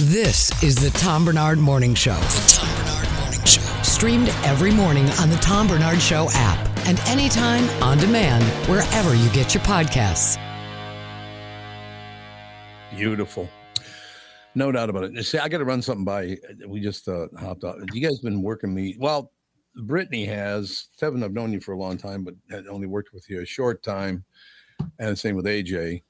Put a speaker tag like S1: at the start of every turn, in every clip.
S1: This is the Tom Barnard Morning Show. The Tom Barnard Morning Show. Streamed every morning on the Tom Barnard Show app and anytime on demand wherever you get your podcasts.
S2: Beautiful. No doubt about it. See, I got to run something by. We just uh, hopped off. You guys been working me? Well, Brittany has. Tevin, I've known you for a long time, but had only worked with you a short time. And the same with AJ.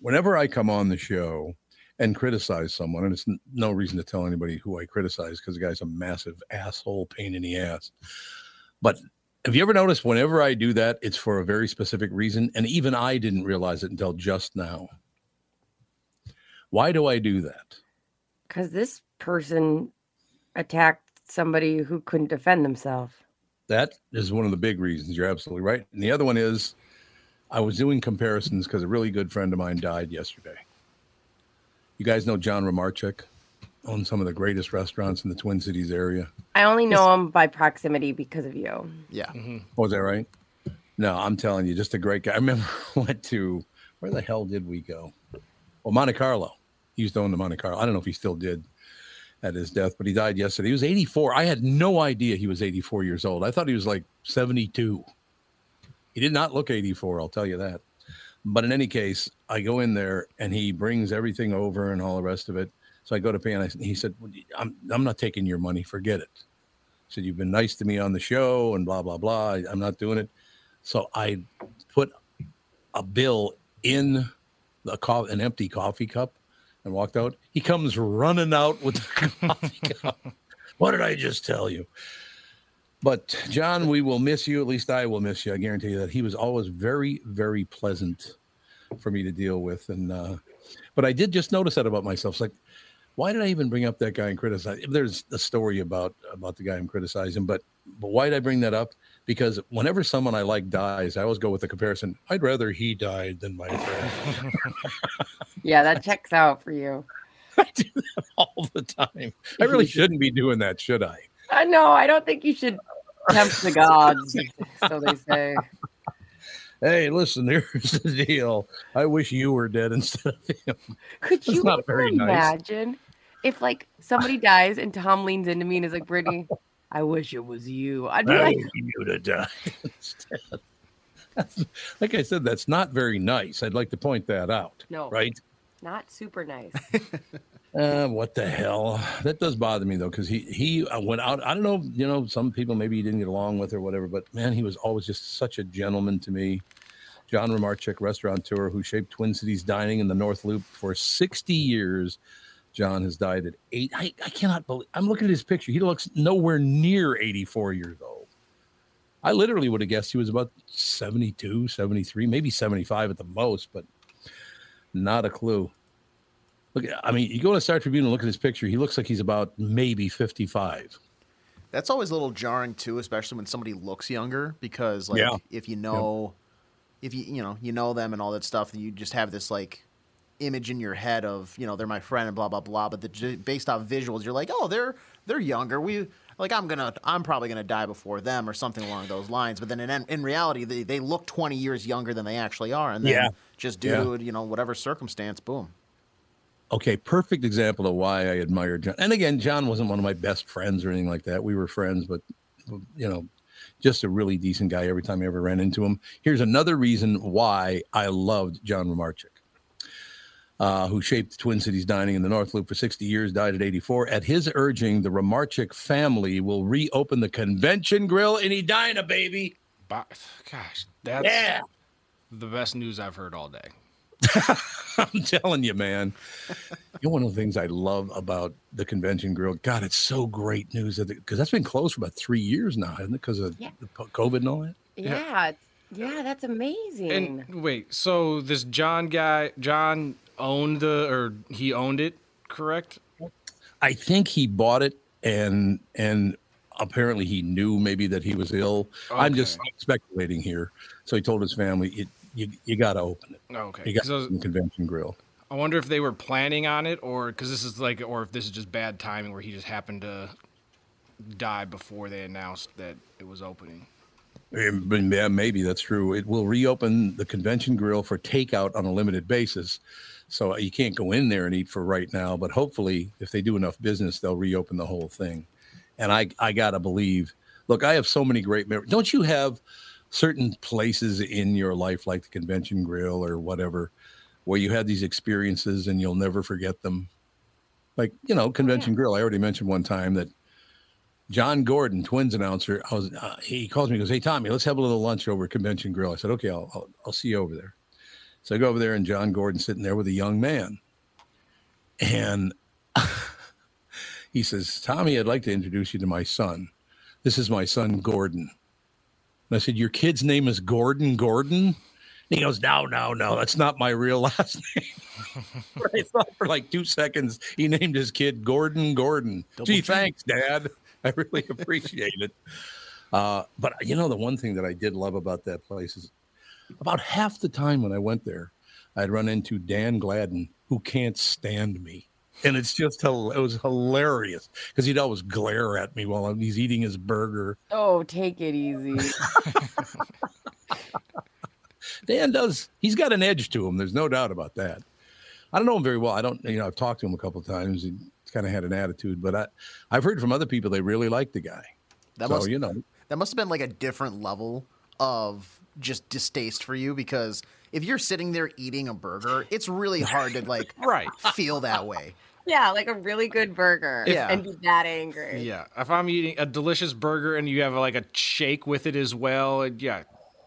S2: Whenever I come on the show and criticize someone, and it's n- no reason to tell anybody who I criticize because the guy's a massive asshole, pain in the ass. But have you ever noticed whenever I do that, it's for a very specific reason? And even I didn't realize it until just now. Why do I do that?
S3: Because this person attacked somebody who couldn't defend themselves.
S2: That is one of the big reasons. You're absolutely right. And the other one is I was doing comparisons because a really good friend of mine died yesterday. You guys know John Rimarcik owns some of the greatest restaurants in the Twin Cities area.
S3: I only know him by proximity because of you.
S4: Yeah. Mm-hmm.
S2: Oh, is that right? No, I'm telling you, just a great guy. I remember went to where the hell did we go? Well, Monte Carlo. He used to own the Monte Carlo. I don't know if he still did at his death, but he died yesterday. He was 84. I had no idea he was 84 years old. I thought he was like 72. He did not look 84, I'll tell you that. But in any case, I go in there and he brings everything over and all the rest of it. So I go to pay and I, he said, I'm, I'm not taking your money. Forget it. Said, You've been nice to me on the show and blah, blah, blah. I'm not doing it. So I put a bill in the co- an empty coffee cup and walked out. He comes running out with the coffee cup. What did I just tell you? But John, we will miss you. At least I will miss you. I guarantee you that he was always very, very pleasant for me to deal with. And uh, but I did just notice that about myself. It's like, why did I even bring up that guy and criticize? There's a story about about the guy I'm criticizing, but but why did I bring that up? Because whenever someone I like dies, I always go with the comparison. I'd rather he died than my friend.
S3: Yeah, that checks out for you.
S2: I do that all the time. I really shouldn't be doing that, should I?
S3: I know. I don't think you should tempt the gods, so they say.
S2: Hey, listen, here's the deal. I wish you were dead instead of him.
S3: Could
S2: That's
S3: you
S2: not very nice.
S3: imagine if like somebody dies and Tom leans into me and is like, Brittany, I wish it was you. I'd be
S2: I
S3: like,
S2: you to die instead. That's- like I said, that's not very nice. I'd like to point that out.
S3: No.
S2: Right?
S3: Not super nice.
S2: Uh, what the hell? That does bother me though, because he he uh, went out. I don't know, you know, some people maybe he didn't get along with or whatever, but man, he was always just such a gentleman to me. John Rimarcik, restaurateur who shaped Twin Cities dining in the North Loop for 60 years. John has died at eight. I, I cannot believe I'm looking at his picture. He looks nowhere near 84 years old. I literally would have guessed he was about 72, 73, maybe 75 at the most, but not a clue. Look, I mean, you go to Star Tribune and look at his picture. He looks like he's about maybe 55.
S4: That's always a little jarring too, especially when somebody looks younger, because like
S2: Yeah.
S4: if you know, if you you know you know them and all that stuff, you just have this like image in your head of you know they're my friend and blah blah blah. But the, based off visuals, you're like, oh, they're they're younger. We like I'm gonna I'm probably gonna die before them or something along those lines. But then in in reality, they, they look 20 years younger than they actually are, and then
S2: Yeah.
S4: Just due
S2: Yeah.
S4: to you know whatever circumstance, boom.
S2: Okay, perfect example of why I admire John. And again, John wasn't one of my best friends or anything like that. We were friends, but you know, just a really decent guy every time I ever ran into him. Here's another reason why I loved John Rimarcik. uh, who shaped Twin Cities dining in the North Loop for 60 years, died at 84. At his urging, the Rimarcik family will reopen the convention grill in Edina, baby.
S5: Bo- Gosh, that's
S2: Yeah.
S5: The best news I've heard all day.
S2: I'm telling you, man. You know, one of the things I love about the convention grill, God, it's so great news because that's been closed for about three years now, isn't it? Because of
S3: Yeah.
S2: the COVID and all that.
S3: Yeah. it's- Yeah, that's amazing.
S5: And wait, so this John guy, John owned the, or he owned it, correct?
S2: I think he bought it and and apparently he knew maybe that he was ill. I'm just speculating here. So he told his family, it, you you got to open it.
S5: Okay.
S2: You got
S5: 'cause
S2: to
S5: I, was-
S2: the convention grill.
S5: I wonder if they were planning on it, or because this is like, or if this is just bad timing where he just happened to die before they announced that it was opening.
S2: Eh, yeah, maybe that's true. It will reopen the convention grill for takeout on a limited basis. So you can't go in there and eat for right now, but hopefully, if they do enough business, they'll reopen the whole thing. And I, I gotta believe. Look, I have so many great memories. Don't you have certain places in your life, like the convention grill or whatever, where you had these experiences and you'll never forget them? Like you know, convention grill. I already mentioned one time that John Gordon, Twins announcer, I was, uh, he calls me, he goes, Hey, Tommy, let's have a little lunch over Convention Grill. I said, Okay, I'll, I'll, I'll see you over there. So I go over there, and John Gordon sitting there with a young man. And he says, Tommy, I'd like to introduce you to my son. This is my son, Gordon. And I said, Your kid's name is Gordon Gordon? And he goes, No, no, no, that's not my real last name. I thought for like two seconds he named his kid Gordon Gordon. Gee, thanks, Dad. I really appreciate it. Uh, but you know, the one thing that I did love about that place is about half the time when I went there, I'd run into Dan Gladden, who can't stand me. And it's just, it was hilarious because he'd always glare at me while he's eating his burger.
S3: oh, take it easy.
S2: Dan does, he's got an edge to him. There's no doubt about that. I don't know him very well. I don't, you know, I've talked to him a couple of times. He kind of had an attitude, but I, I've heard from other people they really like the guy.
S4: That
S2: so,
S4: must
S2: you know,
S4: that must have been like a different level of just distaste for you because if you're sitting there eating a burger, it's really hard to like
S5: Right.
S4: feel that way.
S3: Yeah, like a really good burger.
S4: Yeah.
S3: And be that angry.
S5: Yeah. If I'm eating a delicious burger and you have like a shake with it as well, and yeah.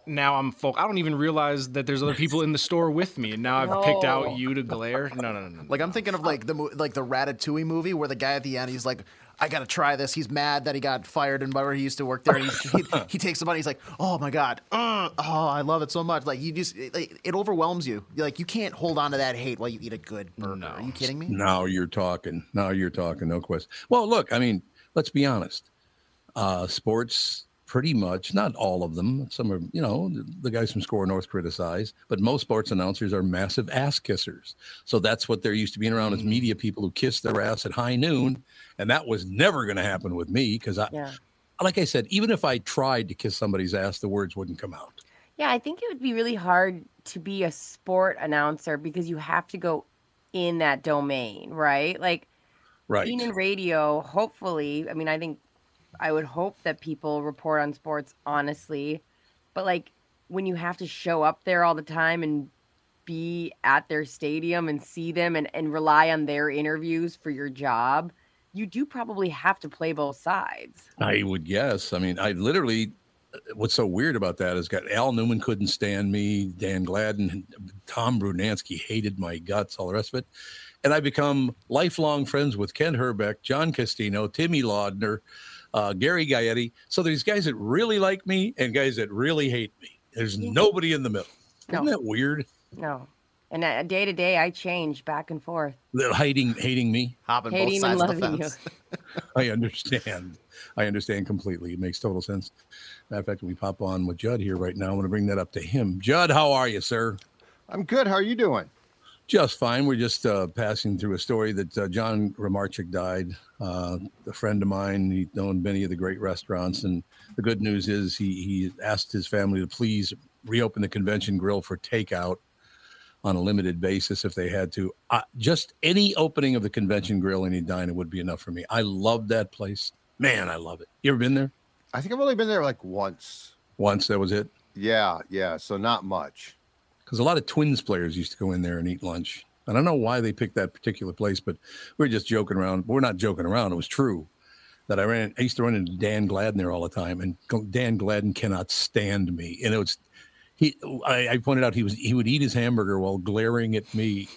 S5: Now I'm full. I don't even realize that there's other people in the store with me, and now I've picked out you to glare. No, no, no, no.
S4: Like I'm thinking of like the mo- like the Ratatouille movie where the guy at the end he's like, I gotta try this. He's mad that he got fired and where he used to work there. He, he, he takes the money. He's like, Oh my god, uh, oh I love it so much. Like you just it, it overwhelms you. You're like you can't hold on to that hate while you eat a good burger. Are you kidding me?
S2: Now you're talking. Now you're talking. No question. Well, look, I mean, let's be honest. Uh, sports, pretty much, not all of them. Some are, you know, the, the guys from SKOR North criticize, but most sports announcers are massive ass kissers. So that's what they're used to being around as media people who kiss their ass at high noon. And that was never going to happen with me because I,
S3: Yeah.
S2: like I said, even if I tried to kiss somebody's ass, the words wouldn't come out.
S3: Yeah, I think it would be really hard to be a sport announcer because you have to go in that domain, right? Like
S2: Right.
S3: being in radio, hopefully, I mean, I think I would hope that people report on sports honestly, but like when you have to show up there all the time and be at their stadium and see them and, and rely on their interviews for your job, you do probably have to play both sides.
S2: I would guess. I mean, I literally. What's so weird about that is got Al Newman couldn't stand me, Dan Gladden, Tom Brunansky hated my guts, all the rest of it, and I become lifelong friends with Ken Hrbek, John Castino, Timmy Laudner, uh, Gary Gaetti. So there's guys that really like me and guys that really hate me. There's nobody in the middle. Isn't that weird?
S3: No. And uh, day to day, I change back and forth.
S2: Hating hating me.
S4: Hopping both
S3: Hating and
S4: sides of the
S3: loving you.
S4: fence.
S2: I understand. I understand completely. It makes total sense. Matter of fact, when we pop on with Judd here right now. I want to bring that up to him. Judd, how are you, sir?
S6: I'm good. How are you doing?
S2: Just fine. We're just uh, passing through a story that uh, John Rimarcik died. Uh, a friend of mine, he'd known many of the great restaurants. And the good news is he, he asked his family to please reopen the convention grill for takeout on a limited basis if they had to. Uh, just any opening of the convention grill in Edina would be enough for me. I love that place. Man, I love it. You ever been there?
S6: I think I've only been there like once.
S2: Once, that was it.
S6: Yeah, yeah. So not much.
S2: Because a lot of Twins players used to go in there and eat lunch. I don't know why they picked that particular place, but we are just joking around. We're not joking around. It was true that I ran. I used to run into Dan Gladden there all the time, and Dan Gladden cannot stand me. And it was he. I, I pointed out he was he would eat his hamburger while glaring at me.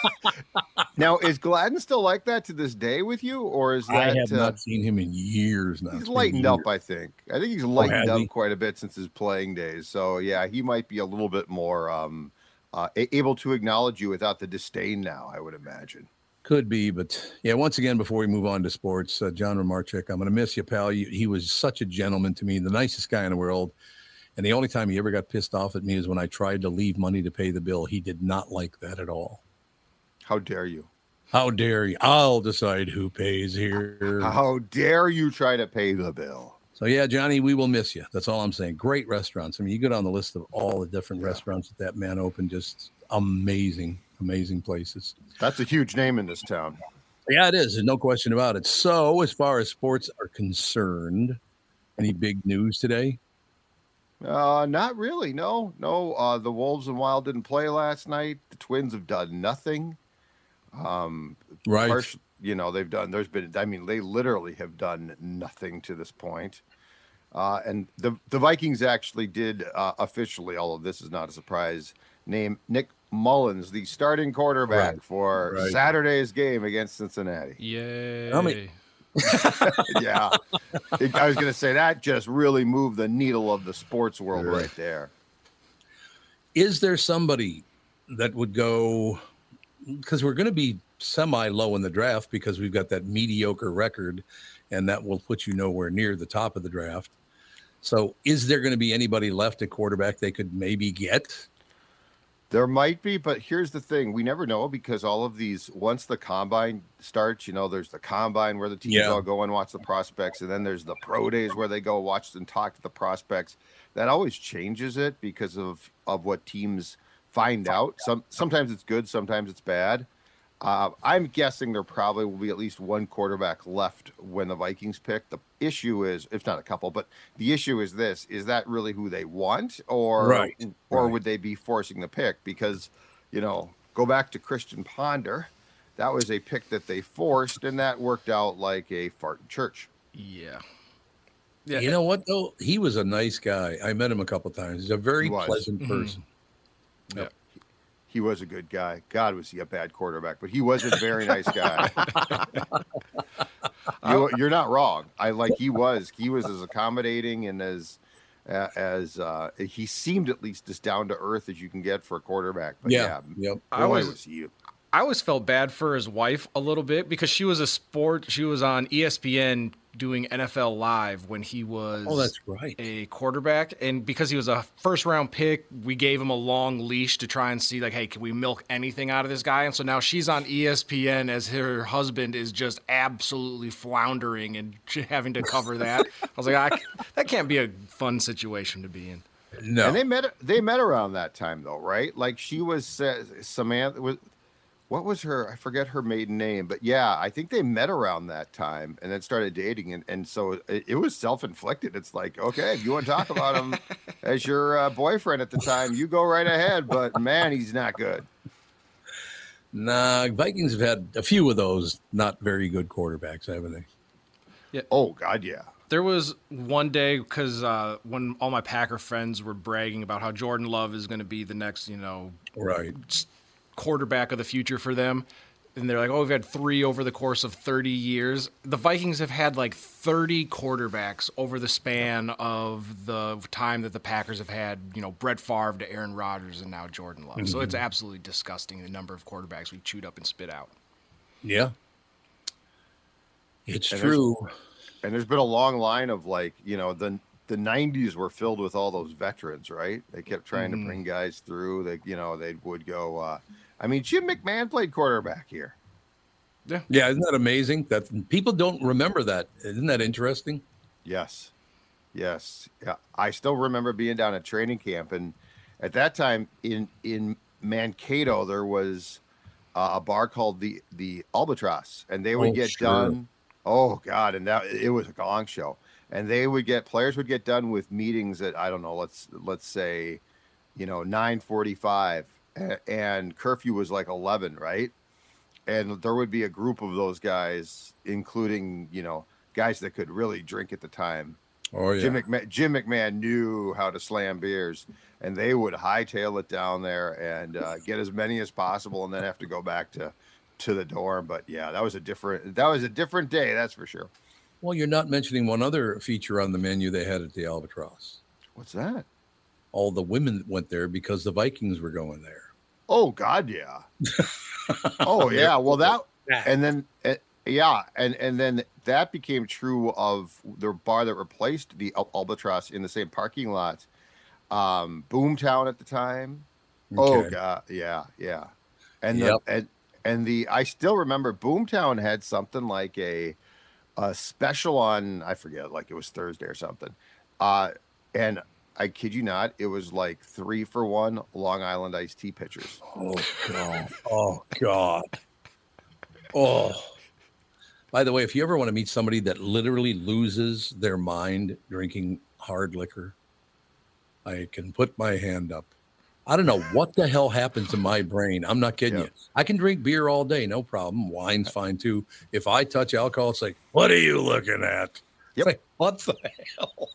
S6: now is Gladden still like that to this day with you, or is that?
S2: I have uh, not seen him in years now.
S6: He's lightened up, I think. I think he's oh, lightened oh, up he? quite a bit since his playing days. So yeah, he might be a little bit more um, uh, able to acknowledge you without the disdain now. I would imagine.
S2: Could be, but yeah. Once again, before we move on to sports, uh, John Rimarcik, I'm going to miss you, pal. You, he was such a gentleman to me, the nicest guy in the world. And the only time he ever got pissed off at me is when I tried to leave money to pay the bill. He did not like that at all.
S6: How dare you?
S2: How dare you? I'll decide who pays here.
S6: How dare you try to pay the bill?
S2: So yeah, Johnny, we will miss you. That's all I'm saying. Great restaurants. I mean, you go down the list of all the different yeah. restaurants that that man opened. Just amazing, amazing places.
S6: That's a huge name in this town.
S2: Yeah, it is. There's no question about it. So, as far as sports are concerned, any big news today?
S6: Uh, not really. No, no. Uh, the Wolves and Wild didn't play last night. The Twins have done nothing. Um,
S2: right.
S6: you know, they've done. There's been. I mean, they literally have done nothing to this point. Uh, and the the Vikings actually did uh, officially, although this is not a surprise, name Nick Mullens the starting quarterback right. for right. Saturday's game against Cincinnati.
S5: Yay!
S6: yeah, I was going to say that just really moved the needle of the sports world right there.
S2: Is there somebody that would go? Because we're going to be semi low in the draft because we've got that mediocre record, and that will put you nowhere near the top of the draft. So, is there going to be anybody left at quarterback they could maybe get?
S6: There might be, but here's the thing: we never know because all of these. Once the combine starts, you know, there's the combine where the teams yeah. all go and watch the prospects, and then there's the pro days where they go watch and talk to the prospects. That always changes it because of of what teams find out. Some sometimes it's good, sometimes it's bad. Uh, I'm guessing there probably will be at least one quarterback left when the Vikings pick. The issue is, if not a couple, but the issue is this: is that really who they want, or
S2: right.
S6: or
S2: right.
S6: would they be forcing the pick? Because you know, go back to Christian Ponder, that was a pick that they forced, and that worked out like a fart in church.
S5: Yeah.
S2: Yeah. You know what though? He was a nice guy. I met him a couple times. He's a very pleasant mm-hmm. person.
S6: Mm-hmm. Yep he was a good guy. God, was he a bad quarterback, but he was a very nice guy. you, are not wrong. I like he was. He was as accommodating and as as uh, he seemed at least as down to earth as you can get for a quarterback. But yeah,
S2: yeah yep.
S5: I always was he. I always felt bad for his wife a little bit because she was a sport. She was on ESPN doing NFL Live when he was
S2: oh, that's right.
S5: a quarterback. And because he was a first round pick, we gave him a long leash to try and see, like, hey, can we milk anything out of this guy? And so now she's on ESPN as her husband is just absolutely floundering and having to cover that. I was like, I, that can't be a fun situation to be in.
S6: No, and they met. They met around that time, though, right? Like she was uh, Samantha. Was, what was her i forget her maiden name but yeah i think they met around that time and then started dating and, and so it, it was self-inflicted. It's like okay if you want to talk about him as your uh, boyfriend at the time you go right ahead but man he's not good.
S2: Nah vikings have had a few of those not very good quarterbacks haven't they?
S6: Yeah. Oh god yeah.
S5: There was one day because uh, when all my Packer friends were bragging about how Jordan Love is going to be the next, you know,
S2: right
S5: quarterback of the future for them. And they're like, oh, we've had three over the course of 30 years. The Vikings have had like 30 quarterbacks over the span of the time that the Packers have had, you know, Brett Favre to Aaron Rodgers and now Jordan Love. Mm-hmm. So it's absolutely disgusting the number of quarterbacks we've chewed up and spit out.
S2: Yeah. It's and true.
S6: There's, and there's been a long line of like, you know, the the 90s were filled with all those veterans, right? They kept trying mm-hmm. to bring guys through. They, you know, they would go. Uh, I mean, Jim McMahon played quarterback here.
S2: Yeah. Yeah. Isn't that amazing? That people don't remember that. Isn't that interesting?
S6: Yes. Yes. Yeah. I still remember being down at training camp. And at that time in, in Mankato, there was uh, a bar called the, the Albatross. And they would oh, get sure. done. Oh, God. And that it was a gong show. And they would get players would get done with meetings at, I don't know, let's, let's say, you know, 945 and, curfew was like 11, right? And there would be a group of those guys, including, you know, guys that could really drink at the time.
S2: Oh, yeah.
S6: Jim McMahon, Jim McMahon knew how to slam beers, and they would hightail it down there and uh, get as many as possible, and then have to go back to to the dorm. But yeah, that was a different that was a different day, that's for sure.
S2: Well, you're not mentioning one other feature on the menu they had at the Albatross.
S6: What's that?
S2: All the women went there because the Vikings were going there.
S6: Oh God, yeah. oh yeah. Well, that and then uh, yeah, and and then that became true of the bar that replaced the Al- Albatross in the same parking lot, um, Boomtown at the time. Oh God, yeah, yeah, and
S2: Yep.
S6: the and and the I still remember Boomtown had something like a a special on I forget like it was Thursday or something, uh, and I kid you not, it was like three for one Long Island iced tea pitchers.
S2: Oh God. Oh God. Oh. By the way, if you ever want to meet somebody that literally loses their mind drinking hard liquor, I can put my hand up. I don't know what the hell happens in my brain. I'm not kidding you. I can drink beer all day, no problem. Wine's fine too. If I touch alcohol, it's like, what are you looking at? It's
S6: Yep.
S2: like, what the hell?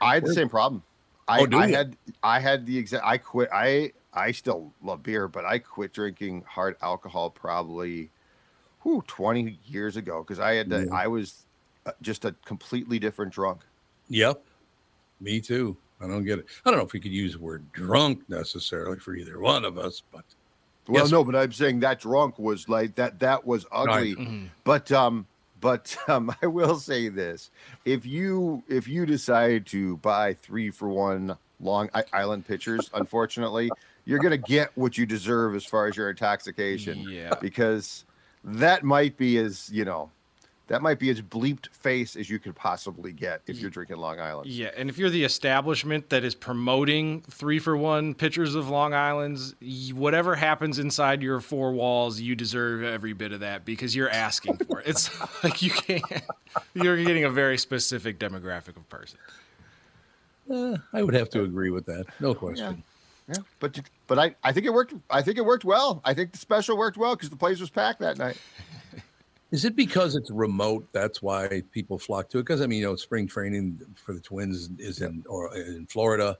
S6: I had the same problem. I,
S2: Oh, do
S6: I
S2: you?
S6: had I had the exact I quit I I still love beer, but I quit drinking hard alcohol probably whew, 20 years ago because I had to,
S2: Yeah.
S6: I was uh, just a completely different drunk.
S2: Yep. Me too. I don't get it. I don't know if we could use the word drunk necessarily for either one of us, but
S6: Well,
S2: Yes.
S6: no, but I'm saying that drunk was like that that was ugly.
S5: Mm-hmm.
S6: But um but um I will say this. If you if you decide to buy 3 for 1 Long Island pitchers, unfortunately, you're going to get what you deserve as far as your intoxication.
S5: Yeah.
S6: because that might be as you know that might be as bleeped face as you could possibly get if you're drinking long island
S5: Yeah, and if you're the establishment that is promoting three for one pitchers of Long Island's, whatever happens inside your four walls, you deserve every bit of that because you're asking for it. It's like you can't. You're getting a very specific demographic of person.
S2: uh, I would have to agree with that. No question.
S6: yeah but but i i think it worked i think it worked well i think the special worked well because the place was packed that night
S2: Is it because it's remote? That's why people flock to it? Because I mean, you know, spring training for the Twins is in or in Florida,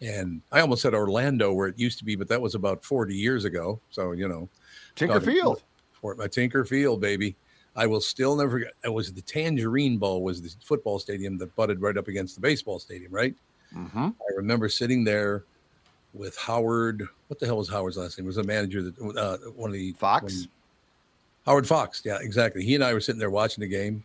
S2: and I almost said Orlando where it used to be, but that was about forty years ago. So you know,
S6: tinker field
S2: Fort my Tinker Field, baby. I will still never forget. It was the Tangerine Bowl was the football stadium that butted right up against the baseball stadium, right?
S6: mm-hmm.
S2: I remember sitting there with Howard. What the hell was Howard's last name? It was a manager that uh, one of the
S6: fox
S2: Howard Fox. Yeah, exactly. He and I were sitting there watching the game.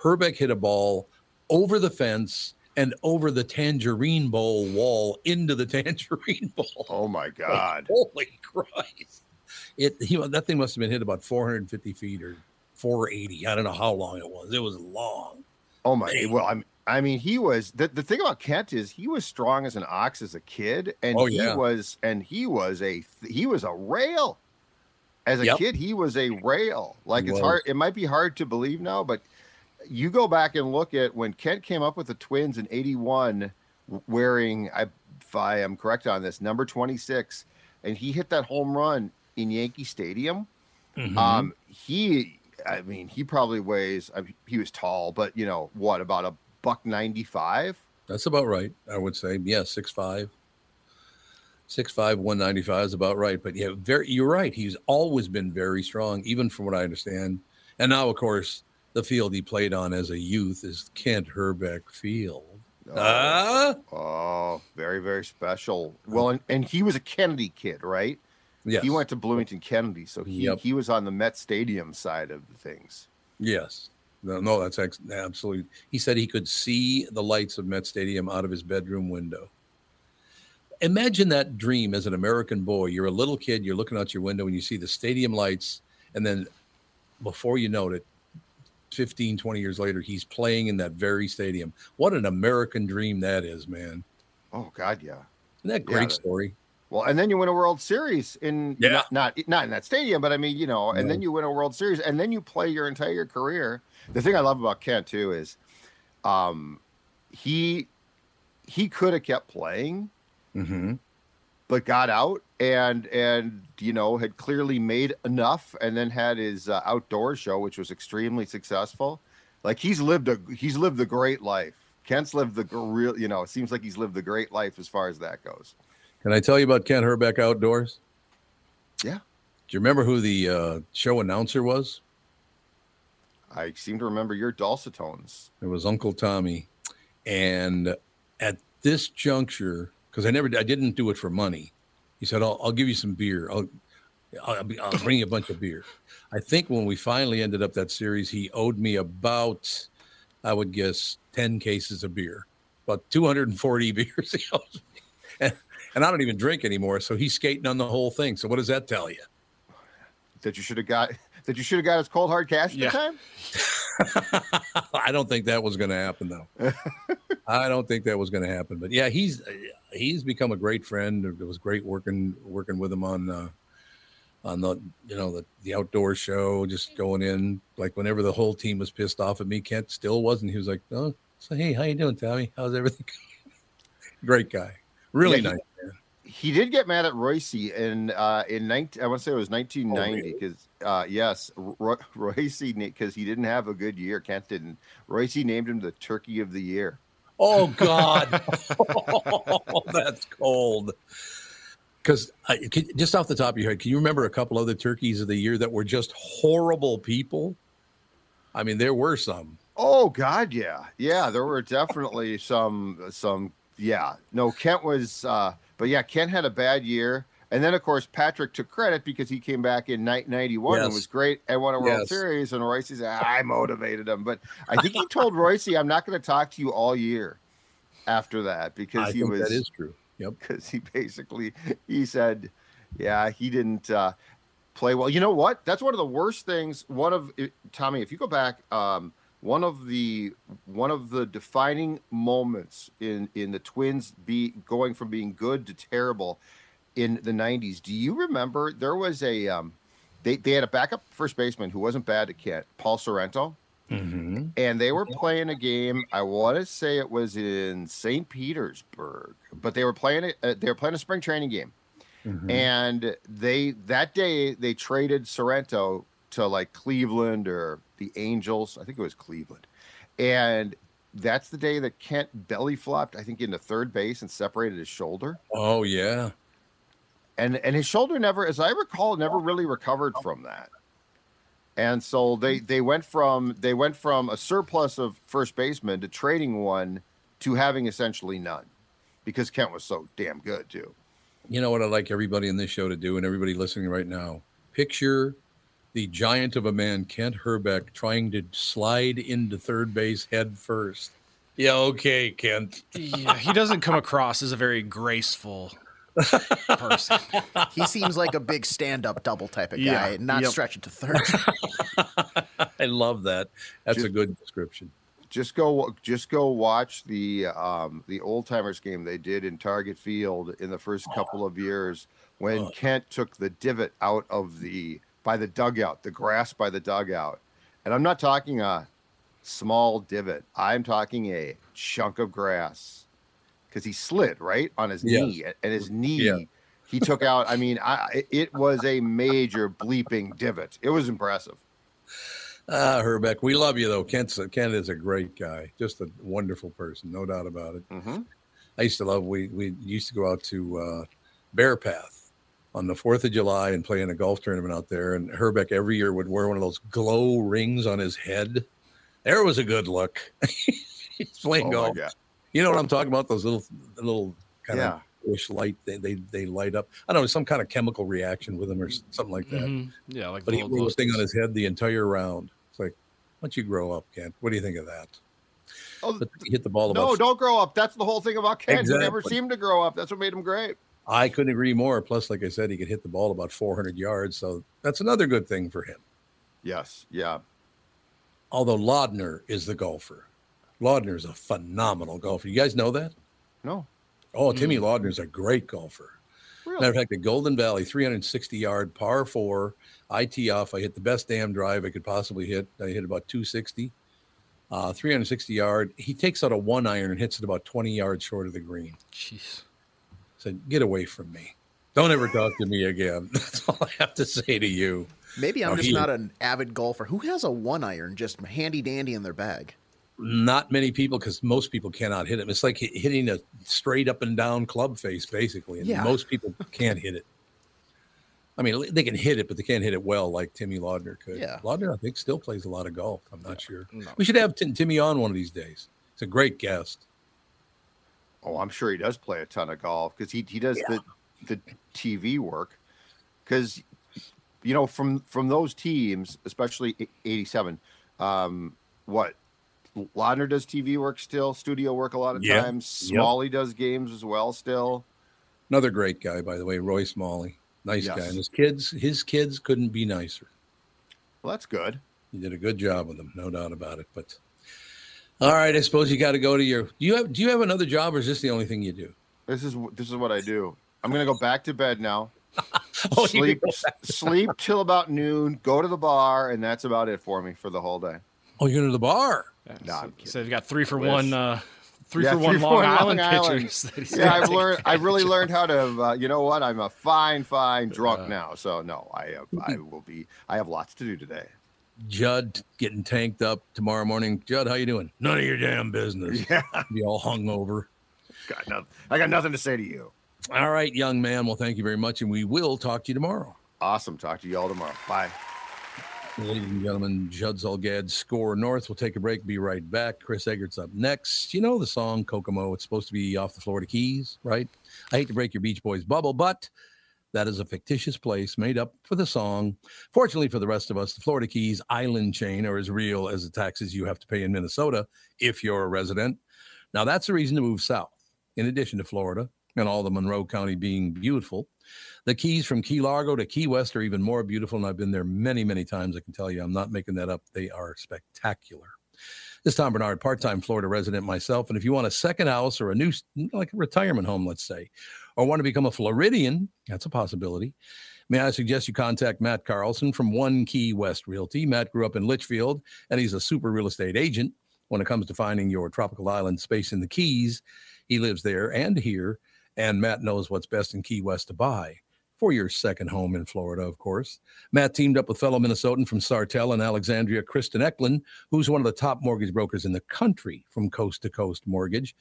S2: Hrbek hit a ball over the fence and over the Tangerine Bowl wall into the Tangerine Bowl.
S6: oh my god
S2: Holy Christ! It he, that thing must have been hit about 450 feet or 480. I don't know how long it was. It was long.
S6: oh my
S2: Man.
S6: well i'm I mean, he was the, the thing about Kent is he was strong as an ox as a kid, and
S2: Oh,
S6: he
S2: yeah.
S6: was and he was a he was a rail. As a
S2: Yep.
S6: kid, he was a rail. Like
S2: He
S6: it's
S2: was.
S6: hard. It might be hard to believe now, but you go back and look at when Kent came up with the Twins in '81, wearing I, if I am correct on this, number 26, and he hit that home run in Yankee Stadium.
S2: Mm-hmm.
S6: Um, he, I mean, he probably weighs. I mean, he was tall, but you know what? About a buck ninety-five.
S2: That's about right. I would say, yeah, six five. Six five, one ninety five is about right. But yeah, very you're right. He's always been very strong, even from what I understand. And now, of course, the field he played on as a youth is Kent Hrbek Field. Ah,
S6: Oh, very, very special. Well, and, and he was a Kennedy kid, right?
S2: yes.
S6: He went to Bloomington Kennedy, so he
S2: Yep.
S6: he was on the Met Stadium side of the things.
S2: Yes. No, no, that's ex- absolutely. He said he could see the lights of Met Stadium out of his bedroom window. Imagine that dream as an American boy. You're a little kid, you're looking out your window and you see the stadium lights, and then before you know it, 15, 20 years later, he's playing in that very stadium. What an American dream that is, man.
S6: Oh God, yeah.
S2: Isn't that a
S6: Yeah,
S2: great
S6: that-
S2: story?
S6: Well, and then you win a World Series in
S2: Yeah.
S6: not, not not in that stadium, but I mean, you know, and
S2: No.
S6: then you win a World Series, and then you play your entire career. The thing I love about Kent too is, um, he he could have kept playing,
S2: Mm-hmm.
S6: but got out and and you know had clearly made enough, and then had his uh, outdoor show, which was extremely successful. Like he's lived a he's lived a great life. Kent's lived the real, you know, it seems like he's lived the great life as far as that goes.
S2: Can I tell you about Kent Hrbek Outdoors?
S6: Yeah.
S2: Do you remember who the uh, show announcer was?
S6: I seem to remember your dulcet tones.
S2: It was Uncle Tommy. And at this juncture, because I never, I didn't do it for money. He said, "I'll, I'll give you some beer. I'll, I'll, I'll bring you a bunch of beer." I think when we finally ended up that series, he owed me about, I would guess, ten cases of beer, about two hundred and forty beers. He owes me. And, and I don't even drink anymore, so he's skating on the whole thing. So what does that tell you?
S6: That you should have got that you should have got his cold hard cash at
S5: Yeah.
S6: the time.
S2: I don't think that was going to happen, though. I don't think that was going to happen. But yeah, he's he's become a great friend. It was great working working with him on uh, on the you know the the outdoor show. Just going in like whenever the whole team was pissed off at me, Kent still wasn't. He was like, "Oh, so hey, how you doing, Tommy? How's everything?" great guy, really
S6: Yeah, he-
S2: nice. man.
S6: he did get mad at Royce in uh in 19 I want to say it was 1990 because uh yes Ro- Royce because he didn't have a good year Kent didn't Royce named him the turkey of the year
S2: Oh God, oh, that's cold. Because just off the top of your head, can you remember a couple other turkeys of the year that were just horrible people? I mean, there were some.
S6: oh god yeah yeah there were definitely some some yeah no Kent was uh but yeah Kent had a bad year and then of course Patrick took credit because he came back in ni- 91 and was great and won a World
S2: Yes.
S6: Series and Royce said I motivated him but I think he told Royce I'm not going to talk to you all year after that because
S2: I
S6: he
S2: think
S6: was
S2: that is true. Yep.
S6: because he basically he said, yeah, he didn't uh, play well. You know what? That's one of the worst things. One of Tommy, if you go back, um, one of the one of the defining moments in in the Twins be going from being good to terrible in the '90s. Do you remember there was a um, they they had a backup first baseman who wasn't bad at Kent, Paul Sorrento
S2: Mm-hmm.
S6: and they were playing a game. I want to say it was in St. Petersburg, but they were playing it. Uh, they were playing a spring training game,
S2: Mm-hmm.
S6: and they that day they traded Sorrento to like Cleveland or the Angels. I think it was Cleveland, and that's the day that Kent belly flopped. I think into third base and separated his shoulder,
S2: Oh yeah.
S6: And and his shoulder never, as I recall, never really recovered from that. And so they hmm. they went from they went from a surplus of first baseman to trading one to having essentially none, because Kent was so damn good too.
S2: You know what I'd like everybody in this show to do, and everybody listening right now, picture the giant of a man, Kent Hrbek, trying to slide into third base head first. Yeah, okay, Kent.
S5: Yeah, he doesn't come across as a very graceful person.
S4: He seems like a big stand-up double type of
S5: Yeah,
S4: guy, not
S5: yep.
S4: stretching to third.
S2: I love that. That's a good description.
S6: Just go just go watch the um, the old timers game they did in Target Field in the first couple of years when Kent took the divot out of the by the dugout, the grass by the dugout. And I'm not talking a small divot. I'm talking a chunk of grass because he slid right on his knee, and his knee
S2: Yeah.
S6: he took out. I mean, I, it was a major bleeping divot. It was impressive.
S2: Ah, Hrbek, we love you though. Kent's Kent is a great guy, just a wonderful person, no doubt about it.
S6: Mm-hmm.
S2: I used to love. We we used to go out to uh, Bear Path on the Fourth of July and play in a golf tournament out there. And Hrbek every year would wear one of those glow rings on his head. There was a good look. He's playing
S6: Oh
S2: golf.
S6: God.
S2: You know what I'm talking about? Those little little kind
S6: Yeah.
S2: of wish light. They, they they light up. I don't know some kind of chemical reaction with them or something like that.
S5: Mhm. Yeah, like
S2: But he
S5: little
S2: wore
S5: glow
S2: thing on his head the entire round. It's like, why don't you grow up, Kent? What do you think of that?
S6: Oh,
S2: But he hit the ball
S6: No,
S2: about.
S6: don't grow up. That's the whole thing about Ken. He never seemed to grow up. That's what made him great.
S2: I couldn't agree more. Plus, like I said, he could hit the ball about 400 yards, so that's another good thing for him.
S6: Yes. Yeah.
S2: Although Laudner is the golfer, Laudner is a phenomenal golfer. You guys know that?
S6: No.
S2: Oh, Timmy Laudner is a great golfer.
S6: Really?
S2: Matter of fact, the Golden Valley 360 yard par four. IT off. I hit the best damn drive I could possibly hit. I hit about 260, uh, 360 yard. He takes out a one iron and hits it about 20 yards short of the green.
S5: Jeez.
S2: Said, "Get away from me." Don't ever talk to me again. That's all I have to say to you.
S4: Maybe I'm oh, just he, not an avid golfer. Who has a one iron just handy dandy in their bag?
S2: Not many people, because most people cannot hit it. It's like hitting a straight up and down club face, basically. And yeah. most people can't hit it. I mean, they can hit it, but they can't hit it well like Timmy Laudner could.
S4: Yeah.
S2: Laudner, I think, still plays a lot of golf. I'm not sure. No. We should have T- Timmy on one of these days. It's a great guest.
S6: Oh, I'm sure he does play a ton of golf because he he does yeah. the the TV work. Because you know, from from those teams, especially '87, um, what Laudner does TV work still, studio work a lot of yep. times. Smalley yep. does games as well still.
S2: Another great guy, by the way, Roy Smalley. Nice yes. guy. And his kids, his kids couldn't be nicer.
S6: Well, that's good.
S2: You did a good job with them, no doubt about it. But all right, I suppose you got to go to your. Do you have Do you have another job, or is this the only thing you do?
S6: This is this is what I do. I'm gonna go back to bed now. oh, sleep sleep till about noon. Go to the bar, and that's about it for me for the whole day.
S2: Oh, you're to the bar.
S5: Yeah, no, so, so you've got three for one. Uh, three yeah, for one Long, Island, Island pitchers.
S6: Yeah, I've learned. I've really learned how to. Uh, you know what? I'm a fine, fine drunk uh, now. So no, I have, I will be. I have lots to do today.
S2: Judd getting tanked up tomorrow morning. Judd, how you doing? None of your damn business. Yeah, be all hung over.
S6: Got nothing. I got nothing to say to you.
S2: All right, young man. Well, thank you very much, and we will talk to you tomorrow.
S6: Awesome. Talk to you all tomorrow. Bye.
S2: Ladies and gentlemen, Judd Zulgad, SKOR North. We'll take a break, be right back. Chris Egert's up next. You know the song Kokomo? It's supposed to be off the Florida Keys, right? I hate to break your Beach Boys bubble, but that is a fictitious place made up for the song. Fortunately for the rest of us, the Florida Keys island chain are as real as the taxes you have to pay in Minnesota if you're a resident. Now, that's the reason to move south, in addition to Florida and all the Monroe County being beautiful. The Keys from Key Largo to Key West are even more beautiful, and I've been there many, many times. I can tell you, I'm not making that up. They are spectacular. This is Tom Barnard, part time Florida resident myself. And if you want a second house or a new, like a retirement home, let's say, or want to become a Floridian, that's a possibility. May I suggest you contact Matt Carlson from One Key West Realty? Matt grew up in Litchfield, and he's a super real estate agent. When it comes to finding your tropical island space in the Keys, he lives there and here, and Matt knows what's best in Key West to buy for your second home in Florida, of course. Matt teamed up with fellow Minnesotan from Sartell and Alexandria, Kristen Eklund, who's one of the top mortgage brokers in the country from coast to coast mortgage.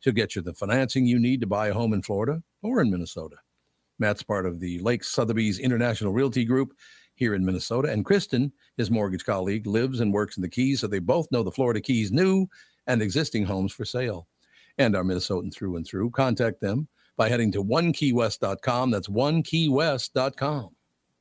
S2: She'll get you the financing you need to buy a home in Florida or in Minnesota. Matt's part of the Lake Sotheby's International Realty Group here in Minnesota. And Kristen, his mortgage colleague, lives and works in the Keys, so they both know the Florida Keys new and existing homes for sale and are Minnesotan through and through. Contact them by heading to onekeywest.com. That's onekeywest.com.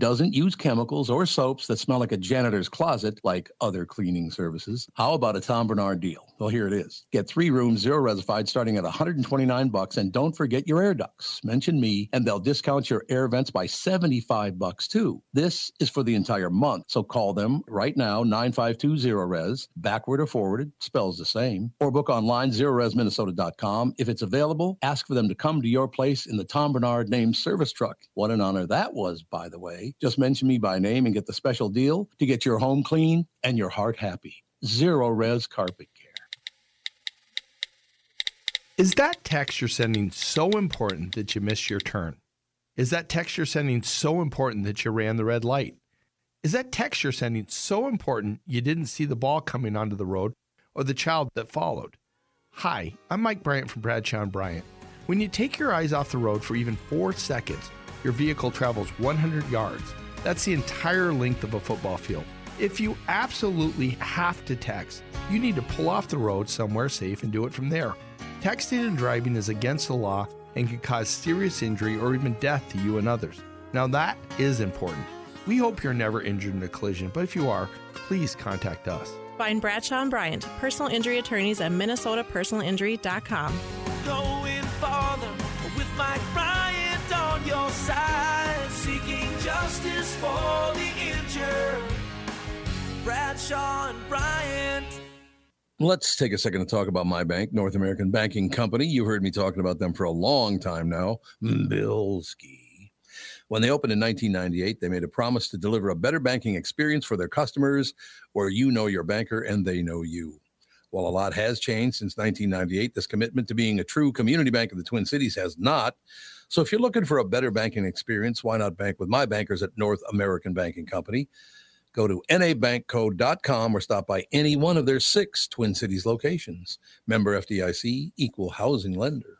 S2: doesn't use chemicals or soaps that smell like a janitor's closet like other cleaning services. How about a Tom Barnard deal? Well, here it is. Get three rooms, zero resified, starting at 129 bucks, and don't forget your air ducts. Mention me, and they'll discount your air vents by 75 bucks too. This is for the entire month, so call them right now, 9520 res, backward or forward, spells the same, or book online, zerorezminnesota.com. If it's available, ask for them to come to your place in the Tom Barnard named service truck. What an honor that was, by the way. Just mention me by name and get the special deal to get your home clean and your heart happy. Zerorez Carpet Care.
S7: Is that text you're sending so important that you missed your turn? Is that text you're sending so important that you ran the red light? Is that text you're sending so important you didn't see the ball coming onto the road or the child that followed? Hi, I'm Mike Bryant from Bradshaw and Bryant. When you take your eyes off the road for even four seconds, your vehicle travels 100 yards. That's the entire length of a football field. If you absolutely have to text, you need to pull off the road somewhere safe and do it from there. Texting and driving is against the law and can cause serious injury or even death to you and others. Now, that is important. We hope you're never injured in a collision, but if you are, please contact us.
S8: Find Bradshaw and Bryant, personal injury attorneys at minnesotapersonalinjury.com. Going farther with Mike Bryant on your side.
S9: Seeking justice for the injured. Bradshaw and Bryant.
S2: Let's take a second to talk about my bank, North American Banking Company. You've heard me talking about them for a long time now. Bilski. When they opened in 1998, they made a promise to deliver a better banking experience for their customers where you know your banker and they know you. While a lot has changed since 1998, this commitment to being a true community bank of the Twin Cities has not. So if you're looking for a better banking experience, why not bank with my bankers at North American Banking Company? Go to nabankco.com or stop by any one of their six Twin Cities locations. Member FDIC, equal housing lender.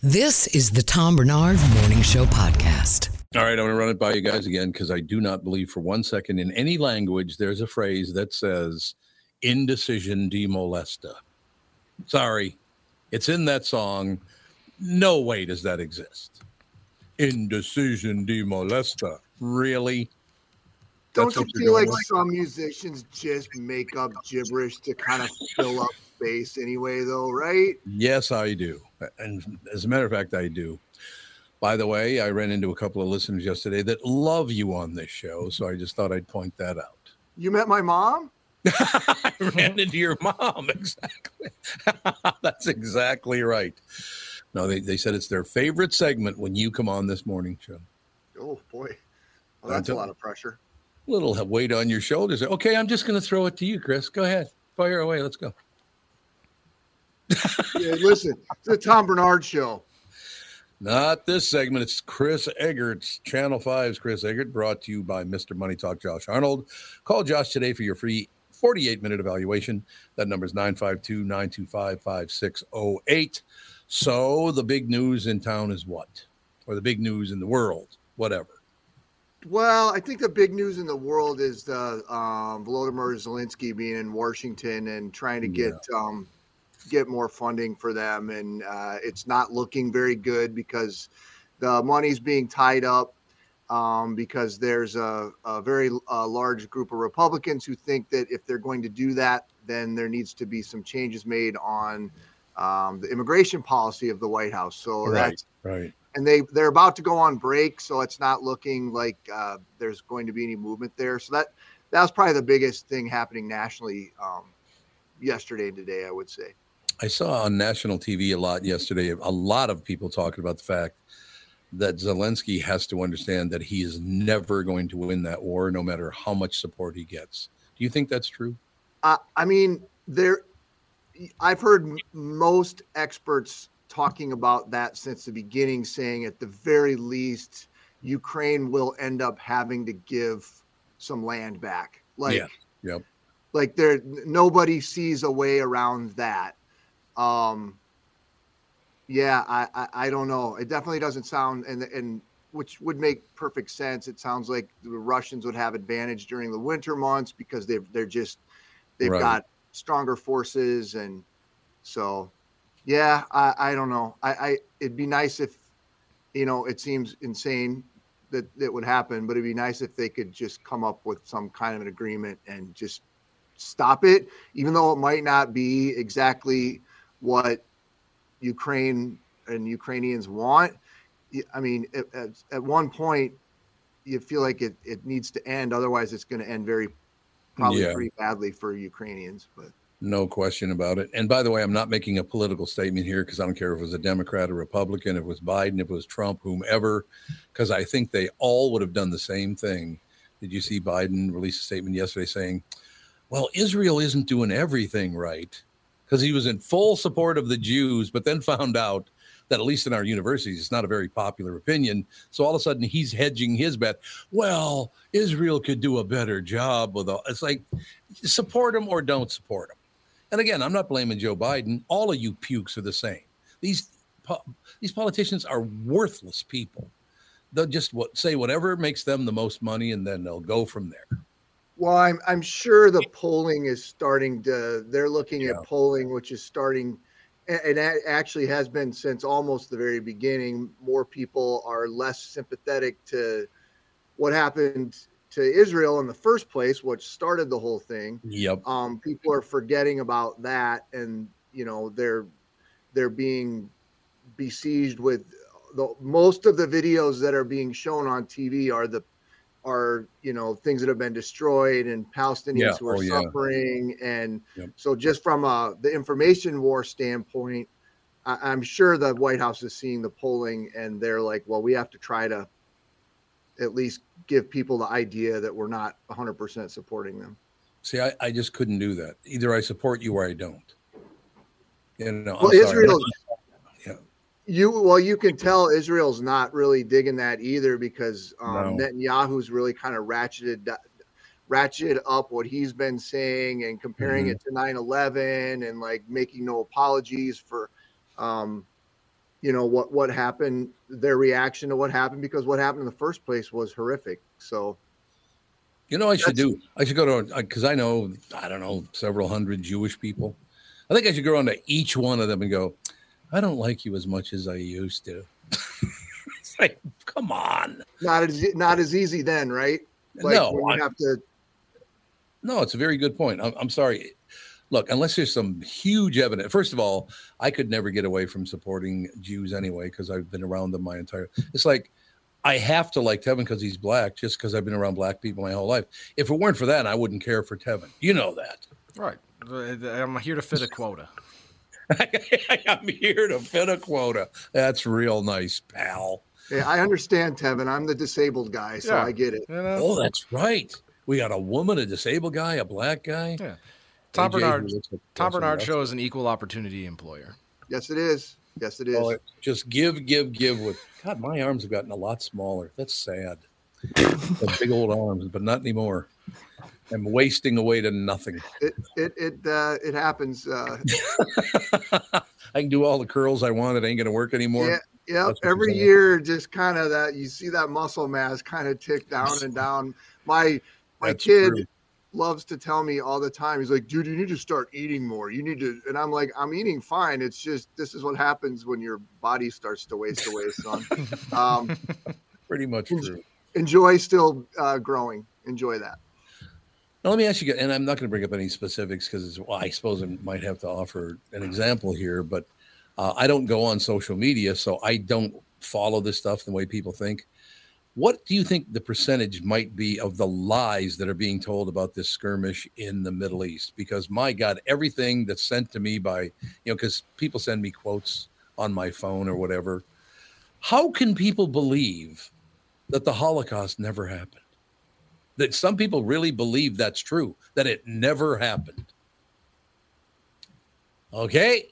S1: This is the Tom Barnard Morning Show Podcast.
S2: All right, I'm going to run it by you guys again because I do not believe for one second in any language there's a phrase that says indecision de molesta. Sorry, it's in that song. No way does that exist. Indecision de molesta. Really?
S10: Don't
S2: That's
S10: you feel like
S2: with?
S10: some musicians just make up gibberish to kind of fill up space anyway, though, right?
S2: Yes, I do. And as a matter of fact, I do. By the way, I ran into a couple of listeners yesterday that love you on this show. So I just thought I'd point that out.
S10: You met my mom?
S2: I ran into your mom. Exactly. That's exactly right. No, they, they said it's their favorite segment when you come on this morning show.
S10: Oh, boy. Well, that's a lot of pressure.
S2: Little weight on your shoulders. Okay, I'm just going to throw it to you, Chris. Go ahead. Fire away. Let's go.
S10: Yeah, listen, it's the Tom Barnard show.
S2: Not this segment. It's Chris Egert's Channel 5's Chris Egert, brought to you by Mr. Money Talk Josh Arnold. Call Josh today for your free 48 minute evaluation. That number is 952 925 5608. So, the big news in town is what? Or the big news in the world? Whatever.
S10: Well, I think the big news in the world is the um, Volodymyr Zelenskyy being in Washington and trying to get um, get more funding for them, and uh, it's not looking very good because the money's being tied up um, because there's a, a very uh, large group of Republicans who think that if they're going to do that, then there needs to be some changes made on um, the immigration policy of the White House. So that's
S2: right.
S10: and they they're about to go on break, so it's not looking like uh, there's going to be any movement there. So that that was probably the biggest thing happening nationally um, yesterday and today, I would say.
S2: I saw on national TV a lot yesterday, a lot of people talking about the fact that Zelenskyy has to understand that he is never going to win that war, no matter how much support he gets. Do you think that's true?
S10: Uh, I mean, there. I've heard most experts talking about that since the beginning, saying at the very least, Ukraine will end up having to give some land back. Like,
S2: yeah. Yep.
S10: like there, nobody sees a way around that. Um, yeah, I, I, I don't know. It definitely doesn't sound, and and which would make perfect sense. It sounds like the Russians would have advantage during the winter months because they've they're just they've
S2: Right.
S10: got stronger forces, and so yeah, I, I don't know. I, I it'd be nice if you know it seems insane that that would happen, but it'd be nice if they could just come up with some kind of an agreement and just stop it, even though it might not be exactly what Ukraine and Ukrainians want. I mean, at, at, at one point, you feel like it, it needs to end. Otherwise, it's going to end very, probably
S2: Yeah.
S10: pretty badly for Ukrainians. But
S2: No question about it. And by the way, I'm not making a political statement here because I don't care if it was a Democrat or Republican, if it was Biden, if it was Trump, whomever, because I think they all would have done the same thing. Did you see Biden release a statement yesterday saying, well, Israel isn't doing everything right? Because he was in full support of the Jews, but then found out that, at least in our universities, it's not a very popular opinion. So all of a sudden, he's hedging his bet. Well, Israel could do a better job with all. It's like, support him or don't support him. And again, I'm not blaming Joe Biden. All of you pukes are the same. These po- these politicians are worthless people. they'll just what say whatever makes them the most money, and then they'll go from there.
S10: Well, I'm I'm sure the polling is starting to. They're looking
S2: Yeah.
S10: at polling, which is starting, and actually has been since almost the very beginning. More people are less sympathetic to what happened to Israel in the first place, which started the whole thing.
S2: Yep.
S10: Um, people are forgetting about that, and you know they're they're being besieged with the most of the videos that are being shown on TV are the are you know things that have been destroyed and Palestinians
S2: Yeah.
S10: who are
S2: Oh, yeah.
S10: suffering, and
S2: Yep.
S10: so just from a the information war standpoint, I, I'm sure the White House is seeing the polling and they're like, well, we have to try to at least give people the idea that we're not 100% supporting them.
S2: See, I, I just couldn't do that. Either I support you or I don't. You know,
S10: Well. Israel,
S2: Yeah.
S10: You well, you can tell Israel's not really digging that either because um,
S2: No.
S10: Netanyahu's really kind of ratcheted ratcheted up what he's been saying and comparing
S2: Mhm.
S10: it to 9/11 and like making no apologies for um, you know what what happened, their reaction to what happened because what happened in the first place was horrific. So
S2: You know, I should do. I should go to because I know I don't know several hundred Jewish people. I think I should go on to each one of them and go. I don't like you as much as I used to. it's like, come on.
S10: not as not as easy then, right? Like
S2: No,
S10: you
S2: I-
S10: have to
S2: No, it's a very good point. I'm, I'm sorry. Look, unless there's some huge evidence. First of all, I could never get away from supporting Jews anyway because I've been around them my entire. It's like I have to like Tevin because he's black, just because I've been around black people my whole life. If it weren't for that, I wouldn't care for Tevin. You know that.
S5: Right. Uh, I'm here to fit a quota.
S2: I'm here to fit a quota. That's real nice, pal.
S10: Yeah, I understand, Tevin. I'm the disabled guy, so
S2: Yeah.
S10: I get it.
S2: Oh, that's right. We got a woman, a disabled guy, a black guy.
S5: Yeah. Tom
S2: AJ, who Barnard. like
S5: Tom
S2: Barnard
S5: Show is an equal opportunity employer.
S10: Yes, it is. Yes, it is.
S2: Oh, just give, give, give. With God, my arms have gotten a lot smaller. That's sad. big old arms, but not anymore. I'm wasting away to nothing.
S10: It it it uh, it happens. Uh,
S2: I can do all the curls I want. It ain't gonna work anymore.
S10: yeah, yeah.
S2: That's what you're
S10: Every year, just kind of that you see that muscle mass kind of tick down and down. My my
S2: That's
S10: kid
S2: true.
S10: loves to tell me all the time. He's like, "Dude, you need to start eating more. You need to." And I'm like, "I'm eating fine. It's just this is what happens when your body starts to waste away, son." Um,
S2: Pretty much true.
S10: enjoy still uh, growing. Enjoy that.
S2: Now, let me ask you, and I'm not going to bring up any specifics because well, I suppose I might have to offer an example here, but uh, I don't go on social media, so I don't follow this stuff the way people think. What do you think the percentage might be of the lies that are being told about this skirmish in the Middle East? Because my God, everything that's sent to me by, you know, because people send me quotes on my phone or whatever. How can people believe that the Holocaust never happened? That some people really believe that's true, that it never happened. Okay,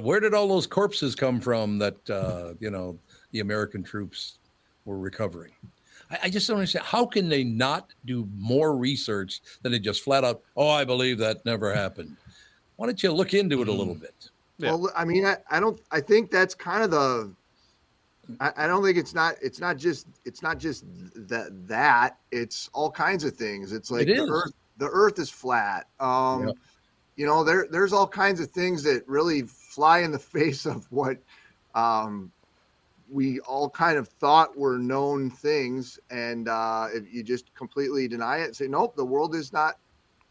S2: where did all those corpses come from that uh, you know the American troops were recovering? I, I just don't understand. How can they not do more research than to just flat out? Oh, I believe that never happened. Why don't you look into it a little bit?
S10: Well, I mean, I, I don't. I think that's kind of the. I, I don't think it's not. It's not just. It's not just that. That it's all kinds of things. It's like
S2: It
S10: the earth. The earth is flat. Um,
S2: Yep.
S10: you know, there there's all kinds of things that really fly in the face of what um, we all kind of thought were known things, and uh, if you just completely deny it and say, nope, the world is not.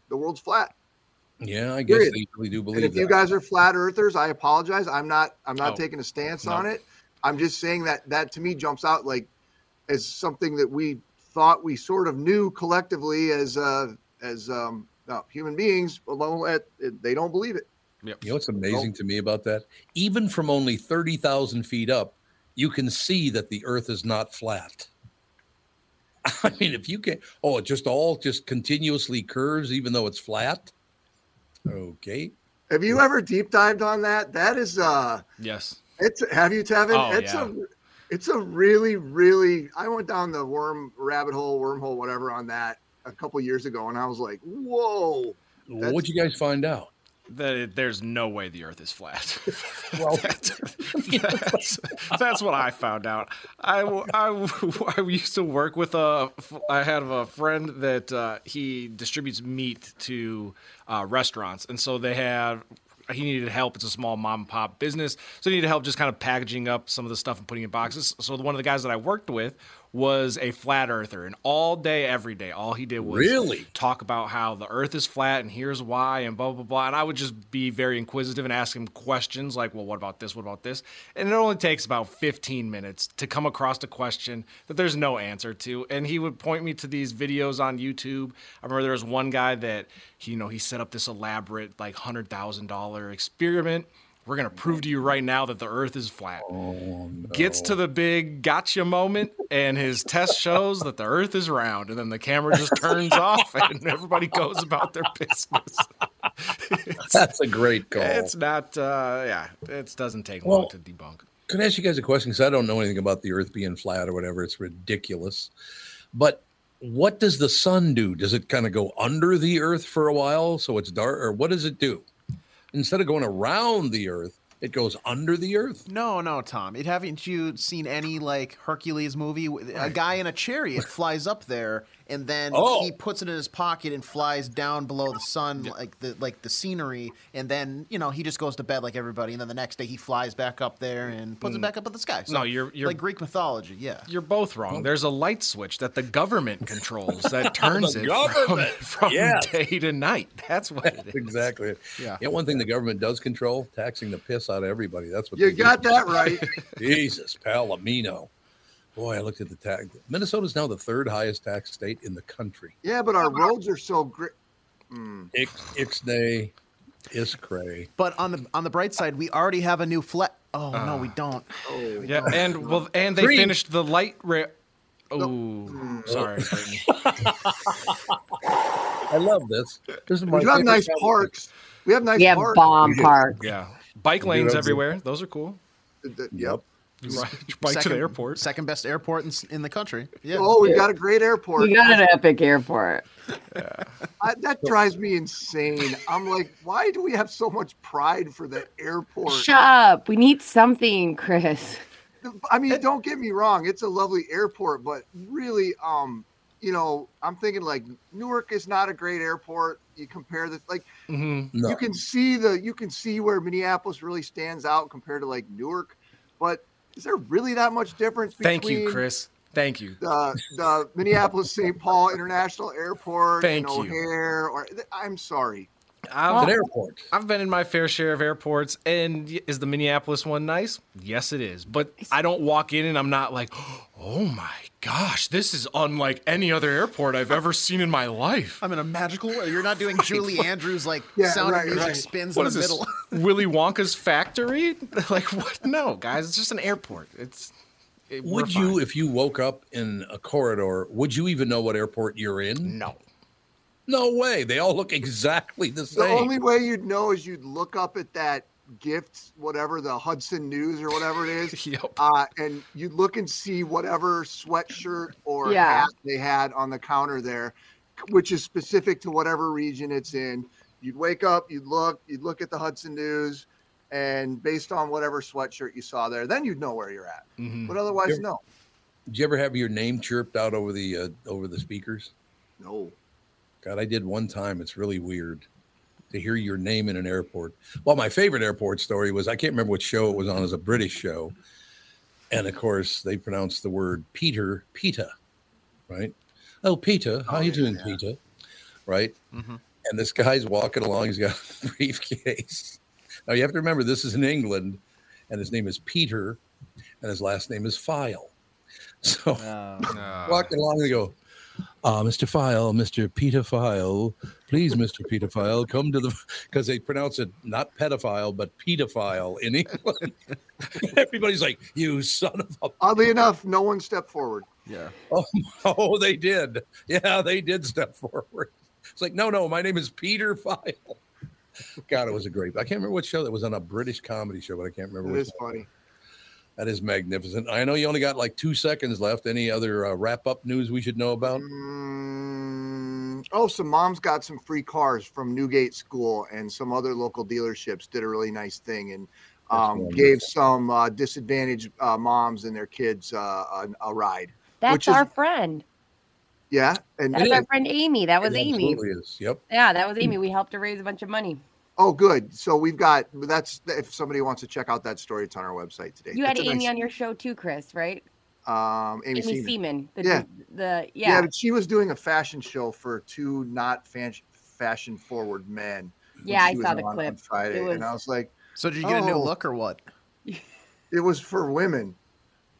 S10: The world's flat.
S2: Yeah, I guess
S10: Period.
S2: they really do
S10: And
S2: believe
S10: if you guys are flat earthers, I apologize. I'm not. I'm not
S2: Oh,
S10: taking a stance
S2: no.
S10: on it. I'm just saying that that to me jumps out like as something that we thought we sort of knew collectively as uh, as um, uh, human beings. Although at, they don't believe it.
S2: You know what's amazing to me about that? Even from only 30,000 feet up, you can see that the earth is not flat. I mean, if you can, oh, it just all just continuously curves, even though it's flat. Okay.
S10: Have you ever deep dived on that? That is uh
S5: Yes.
S10: It's have you, Tevin?
S5: Oh,
S10: it's
S5: yeah.
S10: a it's a really, really I went down the worm rabbit hole, wormhole, whatever on that a couple years ago, and I was like, whoa.
S2: What'd you guys find out?
S5: that there's no way the Earth is flat.
S2: Well,
S5: that's, that's, that's what I found out. I I used to work with a. I had a friend that uh, he distributes meat to uh, restaurants, and so they have. He needed help. It's a small mom and pop business, so he needed help just kind of packaging up some of the stuff and putting in boxes. So one of the guys that I worked with was a flat earther, and all day, every day, all he did was
S2: Really?
S5: talk about how the earth is flat and here's why and blah blah blah and i would just be very inquisitive and ask him questions like well what about this? What about this? And it only takes about 15 minutes to come across a question that there's no answer to and he would point me to these videos on youtube. I remember there was one guy that you know he set up this elaborate like $100000 experiment we're going to prove to you right now that the earth is flat. Gets to the big gotcha moment, and his test shows that the earth is round. And then the camera just turns off, and everybody goes about their business.
S2: That's a great call.
S5: It's not, uh, yeah, it doesn't take
S2: Well,
S5: long to debunk.
S2: Can I ask you guys a question? Because I don't know anything about the Earth being flat or whatever. It's ridiculous. But what does the sun do? Does it kind of go under the Earth for a while so it's dark, or what does it do? Instead of going around the Earth, it goes under the Earth.
S4: No, no, Tom. It haven't you seen any like Hercules movie? A guy in a chariot flies up there, and then
S2: Oh.
S4: he puts it in his pocket and flies down below the sun, like the like the scenery, and then you know he just goes to bed like everybody, and then the next day he flies back up there and puts it hmm. back up in the sky.
S5: No, you're- you're-
S4: like Greek mythology. Yeah,
S5: You're both wrong. There's a light switch that the government controls that turns it
S2: government.
S5: from, from
S2: Yes.
S5: day to night. That's what it is.
S2: Exactly.
S4: Yeah.
S2: Yeah. One thing the government does control: taxing the piss out of everybody. That's what
S10: You
S2: they do.
S10: got that right.
S2: Jesus, Palomino. Boy, I looked at the tax. Minnesota's now the third highest tax state in the country.
S10: Yeah, but our roads are so great. Hmm.
S2: Ix, Ixnay, Iscray.
S4: but on the on the bright side, we already have a new flat. Oh no, uh. we don't.
S10: Oh,
S5: Yeah, and well, and they
S2: Green.
S5: finished the light rail. Oh, sorry.
S2: I love this. This is my
S10: We have nice
S2: topic.
S10: parks. We have nice
S3: We have
S10: parks.
S3: bomb parks.
S5: Yeah, bike lanes everywhere. Those are cool.
S2: Yep.
S5: You ride your bike to the
S4: Second-
S5: airport.
S4: Second best airport in, in the country. Yeah.
S10: Oh, we got a great airport.
S3: We got an epic airport.
S10: I, that drives me insane. I'm like, why do we have so much pride for the airport?
S3: Shut up. We need something, Chris.
S10: I mean, don't get me wrong; it's a lovely airport, but really, um, you know, I'm thinking like Newark is not a great airport. You compare this, like,
S5: Mhm.
S2: No.
S10: you can see the you can see where Minneapolis really stands out compared to like Newark, but is there really that much difference?
S5: Thank you,
S10: between
S5: Chris. Thank you.
S10: The, the Minneapolis St. Paul International Airport
S5: Thank
S10: and
S5: you.
S10: O'Hare, or I'm sorry.
S5: I've,
S2: An airport.
S5: I've been in my fair share of airports, and is the Minneapolis one nice? Yes, it is. But I don't walk in and I'm not like, oh my gosh, this is unlike any other airport I've ever seen in my life.
S4: I'm in a magical world. You're not doing Julie Andrews like
S10: Yeah,
S4: sound
S10: right,
S4: of music
S10: right.
S4: spins
S5: What
S4: in
S5: is
S4: the
S5: this?
S4: middle.
S5: Willy Wonka's factory? Like what? No, guys, it's just an airport. It's. It,
S2: Would you,
S5: fine.
S2: if you woke up in a corridor, would you even know what airport you're in?
S5: No.
S2: No way. They all look exactly the same.
S10: The only way you'd know is you'd look up at that gift, whatever the Hudson News or whatever it is,
S5: Yep.
S10: uh, and you'd look and see whatever sweatshirt or
S3: Yeah.
S10: hat they had on the counter there, which is specific to whatever region it's in. You'd wake up, you'd look, you'd look at the Hudson News, and based on whatever sweatshirt you saw there, then you'd know where you're at.
S5: Mhm.
S10: But otherwise,
S2: Yeah.
S10: no,
S2: Did you ever have your name chirped out over the uh, over the speakers?
S10: no.
S2: God, I did one time. It's really weird to hear your name in an airport. Well, my favorite airport story was I can't remember what show it was on. It was a British show, and of course they pronounced the word Peter Pita, right? Oh, Peter, how
S10: Oh,
S2: you
S10: yeah,
S2: doing,
S10: yeah.
S2: Peter? Right?
S4: Mhm.
S2: And this guy's walking along. He's got a briefcase. Now you have to remember this is in England, and his name is Peter, and his last name is File. So
S5: Uh,
S2: walking along, they go, uh, Mr. File, Mr. Peter File, please, Mr. Peter File, come to the because they pronounce it not pedophile but pedophile in England. Everybody's like, "You son of a!"
S10: Oddly enough, no one stepped forward.
S4: Yeah.
S2: Oh, oh, they did. Yeah, they did step forward. It's like, no, no, my name is Peter File. God, it was a great. I can't remember what show that was on a British comedy show, but I can't remember.
S10: It
S2: which
S10: is
S2: one.
S10: funny.
S2: That is magnificent. I know you only got like two seconds left. Any other uh, wrap up news we should know about?
S10: Mm, Um, oh, some moms got some free cars from Newgate School, and some other local dealerships did a really nice thing and um, gave some uh, disadvantaged uh, moms and their kids uh, a, a ride.
S3: That's
S10: which is-
S3: our friend.
S10: Yeah, and
S3: That's our friend Amy. That was Amy.
S2: is. Yep.
S3: Yeah, that was Amy. We helped her raise a bunch of money.
S10: Oh, good. So we've got that's if somebody wants to check out that story, it's on our website today.
S3: You had
S10: That's a
S3: Amy
S10: nice-
S3: on your show too, Chris, right?
S10: um, Amy,
S3: Amy
S10: Seaman.
S3: Seaman. The,
S10: Yeah.
S3: The
S10: Yeah.
S3: yeah.
S10: but she was doing a fashion show for two not fan- fashion forward men.
S3: Yeah, I
S10: she was
S3: saw the
S10: on- on
S3: clip.
S10: Friday,
S3: It
S10: and I
S3: was-
S10: was like,
S4: So did you get a new
S10: Oh.
S4: look or what?
S10: it was for women.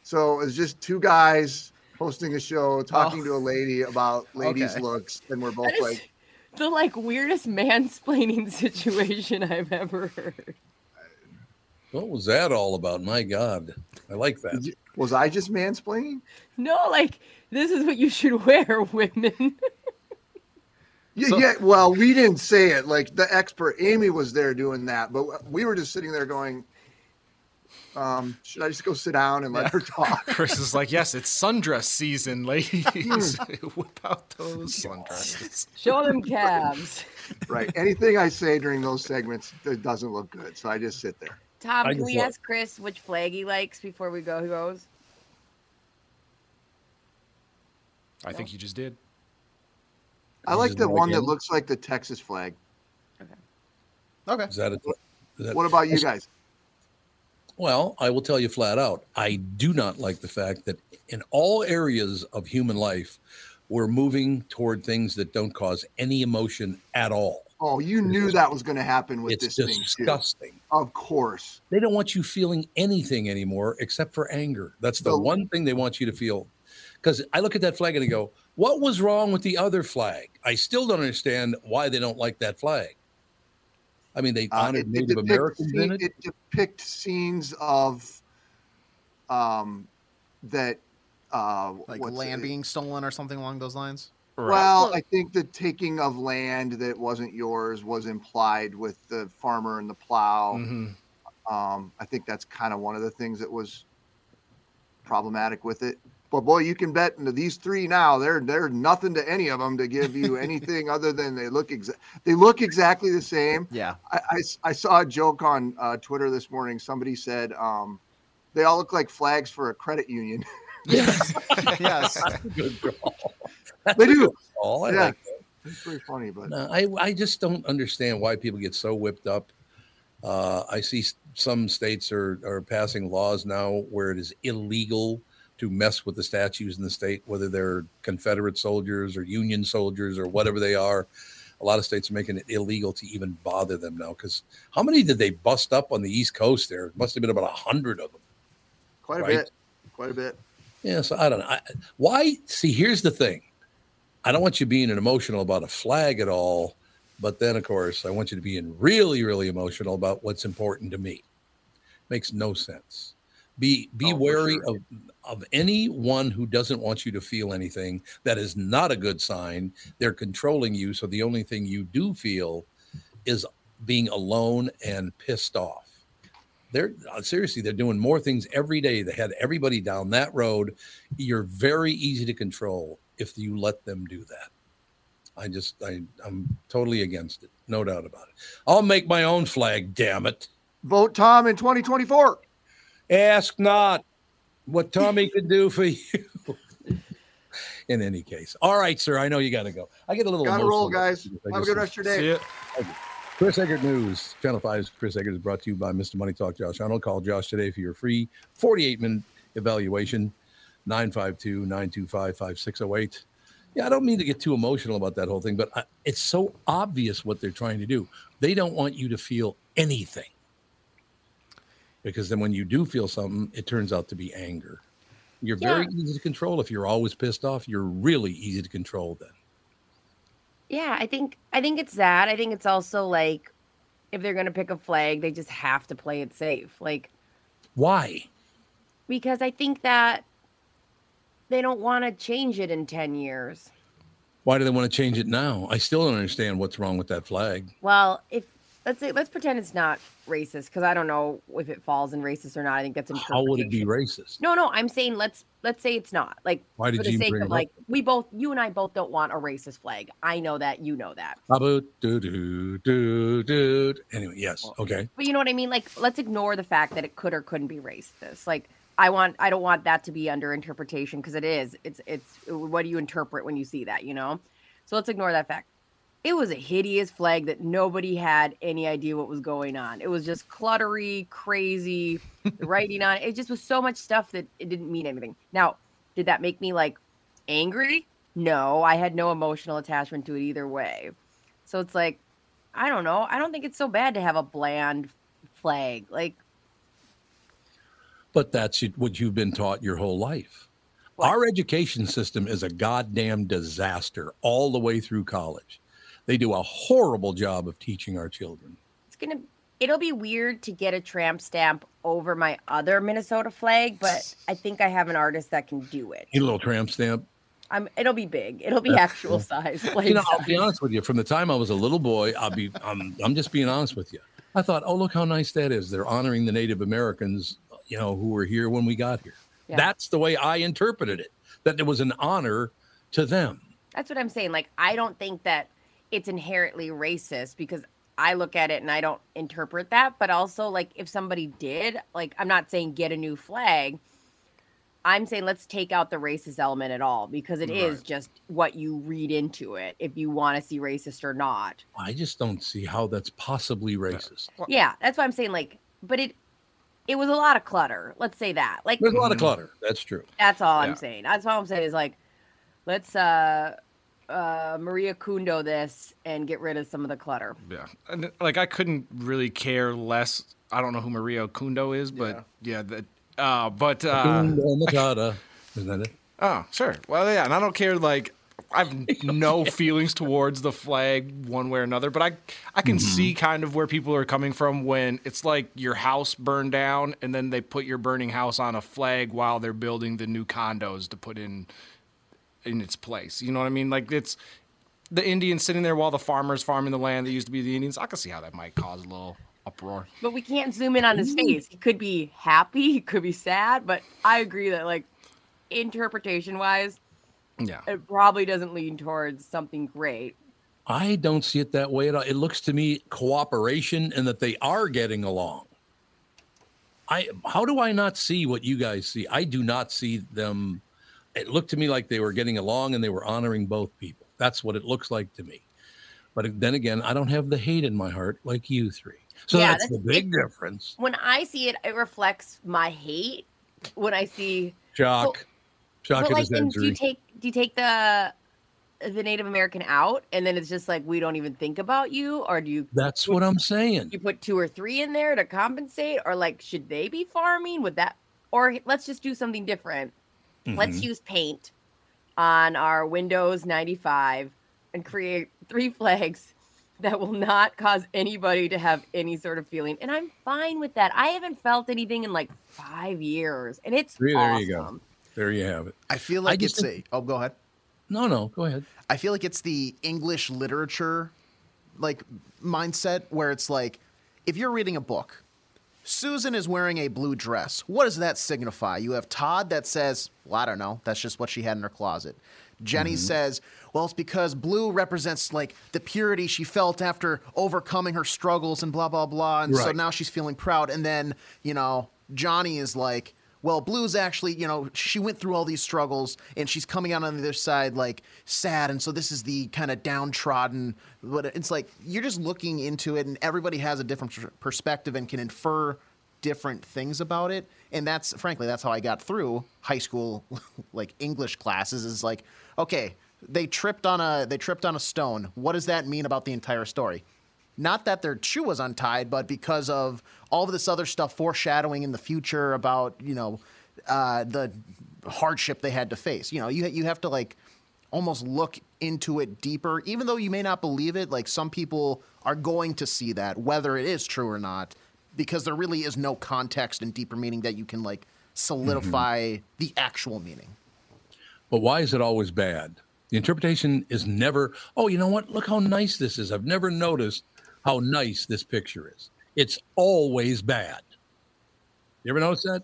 S10: So it was just two guys hosting a show, talking
S4: Oh.
S10: to a lady about ladies'
S4: Okay.
S10: looks, and we're both
S3: That is
S10: like,
S3: the like weirdest mansplaining situation I've ever heard.
S2: What was that all about? My God, I like that.
S10: You- was I just mansplaining?
S3: No, like this is what you should wear, women.
S10: Yeah,
S4: So-
S10: yeah. Well, we didn't say it. Like the expert Amy was there doing that, but we were just sitting there going, um, "Should I just go sit down and let her talk?"
S5: Chris is like, yes, it's sundress season, ladies. Whip out those sundresses.
S3: Show them calves.
S10: right. Anything I say during those segments it doesn't look good, so I just sit there.
S3: Tom,
S2: I
S3: can we
S2: love-
S3: ask Chris which flag he likes before we go? Who goes?
S5: I think you just did.
S10: I like the
S2: like
S10: one that looks like the Texas flag.
S4: Okay. Okay.
S2: Is that a, is that,
S10: What about you guys?
S2: Well, I will tell you flat out, I do not like the fact that in all areas of human life, we're moving toward things that don't cause any emotion at all.
S10: Oh, you knew that was going to happen with
S2: It's
S10: this thing too.
S2: disgusting.
S10: Of course.
S2: They don't want you feeling anything anymore except for anger. That's the
S10: The-
S2: one thing they want you to feel. Because I look at that flag and I go, what was wrong with the other flag? I still don't understand why they don't like that flag. I mean, they
S10: Uh,
S2: honored
S10: it, it
S2: Native
S10: depicts
S2: Americans in
S10: scene-
S2: it.
S10: it depicts scenes of um that uh
S4: Like land
S10: it?
S4: being stolen or something along those lines?
S10: Well, I think the taking of land that wasn't yours was implied with the farmer and the plow.
S5: Mhm.
S10: Um, I think that's kind of one of the things that was problematic with it. But boy, you can bet into these three now. They're they're nothing to any of them to give you anything other than they look exa- they look exactly the same.
S4: Yeah.
S10: I I saw a joke on uh, Twitter this morning. Somebody said um, they all look like flags for a credit union.
S4: Yes. yes.
S2: That's a good call.
S10: they do.
S2: call. I
S10: Yeah.
S2: like that.
S10: It's pretty funny, but
S2: No, I, I just don't understand why people get so whipped up. Uh, I see some states are, are passing laws now where it is illegal to mess with the statues in the state, whether they're Confederate soldiers or Union soldiers or whatever they are. A lot of states are making it illegal to even bother them now. Because how many did they bust up on the East Coast there? It must have been about a hundred of them.
S10: quite a
S2: Right.
S10: bit, quite a bit.
S2: Yeah, so I don't know. I, why? See, here's the thing. I don't want you being emotional about a flag at all, but then, of course, I want you to be in really, really emotional about what's important to me. Makes no sense. Be be
S10: Oh,
S2: wary
S10: sure.
S2: of of anyone who doesn't want you to feel anything. That is not a good sign. They're controlling you, so the only thing you do feel is being alone and pissed off they're uh, seriously they're doing more things every day they had everybody down that road you're very easy to control if you let them do that i just I, i'm totally against it no doubt about it i'll make my own flag damn it
S10: Vote Tom in 2024.
S2: ask not what tommy could do for you in any case all right sir i know you gotta go i get a little
S10: Gotta roll, guys.
S2: I
S10: Have a good rest of your day.
S5: ya.
S2: Chris Egert News, Channel 5's Chris Egert is brought to you by Mr. Money Talk Josh Arnold. Call Josh today for your free 48 minute evaluation, 952 925 5608. Yeah, I don't mean to get too emotional about that whole thing, but I, it's so obvious what they're trying to do. They don't want you to feel anything because then when you do feel something, it turns out to be anger. You're very easy to control if you're always pissed off. You're really easy to control then.
S3: Yeah, I think I think it's that. I think it's also like if they're gonna pick a flag, they just have to play it safe. Like
S2: Why?
S3: because I think that they don't want to change it in ten years.
S2: Why do they want to change it now? I still don't understand what's wrong with that flag.
S3: Well, if let's say let's pretend it's not racist because I don't know if it falls in racist or not. I think that's
S2: How would it be racist?
S3: No, no, I'm saying let's let's say it's not. Like
S2: Why did
S3: for the
S2: you
S3: sake of like we both you and I both don't want a racist flag. I know that, you know that.
S2: About do do do do. Anyway, yes. Okay.
S3: But you know what I mean? Like let's ignore the fact that it could or couldn't be racist. Like I want I don't want that to be under interpretation because it is. It's it's what do you interpret when you see that, you know? So let's ignore that fact. It was a hideous flag that nobody had any idea what was going on. It was just cluttery, crazy, writing on it. It just was so much stuff that it didn't mean anything. Now, did that make me like angry? No, I had no emotional attachment to it either way. So it's like, I don't know. I don't think it's so bad to have a bland flag. Like,
S2: But that's what you've been taught your whole life. Our education system is a goddamn disaster all the way through college. They do a horrible job of teaching our children.
S3: it's gonna it'll be weird to get a tramp stamp over my other Minnesota flag, but I think I have an artist that can do it.
S2: Need a little tramp stamp.
S3: I'm it'll be big. It'll be actual size.
S2: You know, I'll
S3: size.
S2: be honest with you. From the time I was a little boy, I'll be. I'm. I'm just being honest with you. I thought, oh, look how nice that is. They're honoring the Native Americans, you know, who were here when we got here.
S3: Yeah.
S2: That's the way I interpreted it. That it was an honor to them.
S3: That's what I'm saying. Like, I don't think that it's inherently racist because I look at it and I don't interpret that. But also, like, if somebody did, like, I'm not saying get a new flag. I'm saying let's take out the racist element at all because it is
S2: Right.
S3: just what you read into it if you want to see racist or not.
S2: I just don't see how that's possibly racist.
S3: Yeah, that's why I'm saying like, but it it was a lot of clutter. Let's say that. Like
S2: There's a lot of clutter. That's true.
S3: That's all I'm saying. That's all I'm saying is like, let's uh uh Marie Kondo this and get rid of some of the clutter.
S5: Yeah, and like I couldn't really care less. I don't know who Marie Kondo is, but yeah, that. Uh, but uh,
S2: Hakuna Matata. Isn't that it?
S5: oh, sure. Well, yeah, and I don't care. Like, I have no feelings towards the flag one way or another, but I I can see kind of where people are coming from when it's like your house burned down and then they put your burning house on a flag while they're building the new condos to put in in its place. You know what I mean? Like it's the Indians sitting there while the farmers farming the land that used to be the Indians. I can see how that might cause a little uproar.
S3: But we can't zoom in on his mm-hmm. face. He could be happy, he could be sad, but I agree that like interpretation wise,
S5: Yeah.
S3: it probably doesn't lean towards something great.
S2: I don't see it that way at all. It looks to me cooperation and that they are getting along. I how do I not see what you guys see? I do not see them. It looked to me like they were getting along and they were honoring both people. That's what it looks like to me. But then again, I don't have the hate in my heart like you three. So
S3: Yeah,
S2: that's,
S3: that's-
S2: the big difference.
S3: When I see it, it reflects my hate. When I see
S2: Shock. Shock
S3: but like, then do you take do you take the the Native American out, and then it's just like we don't even think about you, or do you?
S2: That's what I'm saying.
S3: You put two or three in there to compensate, or like should they be farming? Would that, or let's just do something different. Let's
S2: Mhm.
S3: use paint on our Windows 95 and create three flags that will not cause anybody to have any sort of feeling. And I'm fine with that. I haven't felt anything in like five years, and it's
S2: There
S3: awesome.
S2: you go. There you have it.
S4: I feel like
S2: just
S4: it's a. Oh, go ahead.
S2: No, no, go ahead.
S4: I feel like it's the English literature like mindset where it's like if you're reading a book, Susan is wearing a blue dress. What does that signify? You have Todd that says, well, I don't know. That's just what she had in her closet. Jenny mm-hmm. says, well, it's because blue represents like the purity she felt after overcoming her struggles and blah, blah, blah. And so now she's feeling proud. And then, you know, Johnny is like, well, Blue's actually, you know, she went through all these struggles and she's coming out on the other side like sad. And so this is the kind of downtrodden. But it's like you're just looking into it and everybody has a different perspective and can infer different things about it. And that's frankly, that's how I got through high school like English classes is like, okay, they tripped on a they tripped on a stone. What does that mean about the entire story? Not that their shoe was untied, but because of all of this other stuff foreshadowing in the future about you know uh, the hardship they had to face. You know, you you have to like almost look into it deeper, even though you may not believe it. Like some people are going to see that, whether it is true or not, because there really is no context and deeper meaning that you can like solidify the actual meaning.
S2: But why is it always bad? The interpretation is never, oh, you know what? Look how nice this is. I've never noticed how nice this picture is. It's always bad. You ever notice that?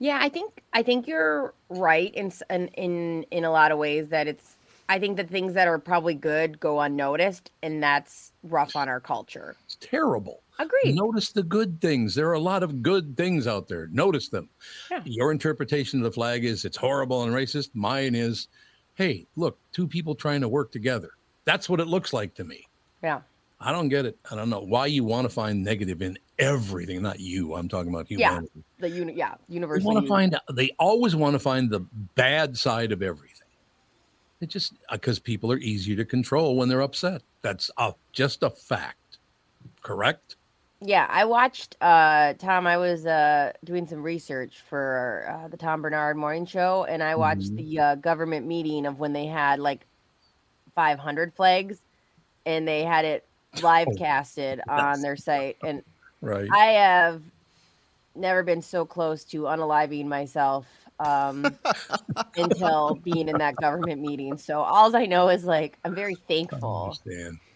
S3: Yeah, I think I think you're right in in in a lot of ways that it's. I think the things that are probably good go unnoticed, and that's rough on our culture.
S2: It's terrible.
S3: Agreed.
S2: Notice the good things. There are a lot of good things out there. Notice them.
S3: Yeah.
S2: Your interpretation of the flag is it's horrible and racist. Mine is, hey, look, two people trying to work together. That's what it looks like to me.
S3: Yeah.
S2: I don't get it. I don't know why you want to find negative in everything. Not you. I'm talking about
S3: Yeah. The uni- yeah,
S2: They want to find. They always want to find the bad side of everything. It just because people are easier to control when they're upset. That's a, just a fact. Correct.
S3: Yeah, I watched uh Tom. I was uh doing some research for uh, the Tom Barnard Morning Show, and I watched
S2: Mhm.
S3: the uh, government meeting of when they had like 500 flags, and they had it live casted on their site. And
S2: Right.
S3: I have never been so close to unaliving myself um, until being in that government meeting. So all I know is like I'm very thankful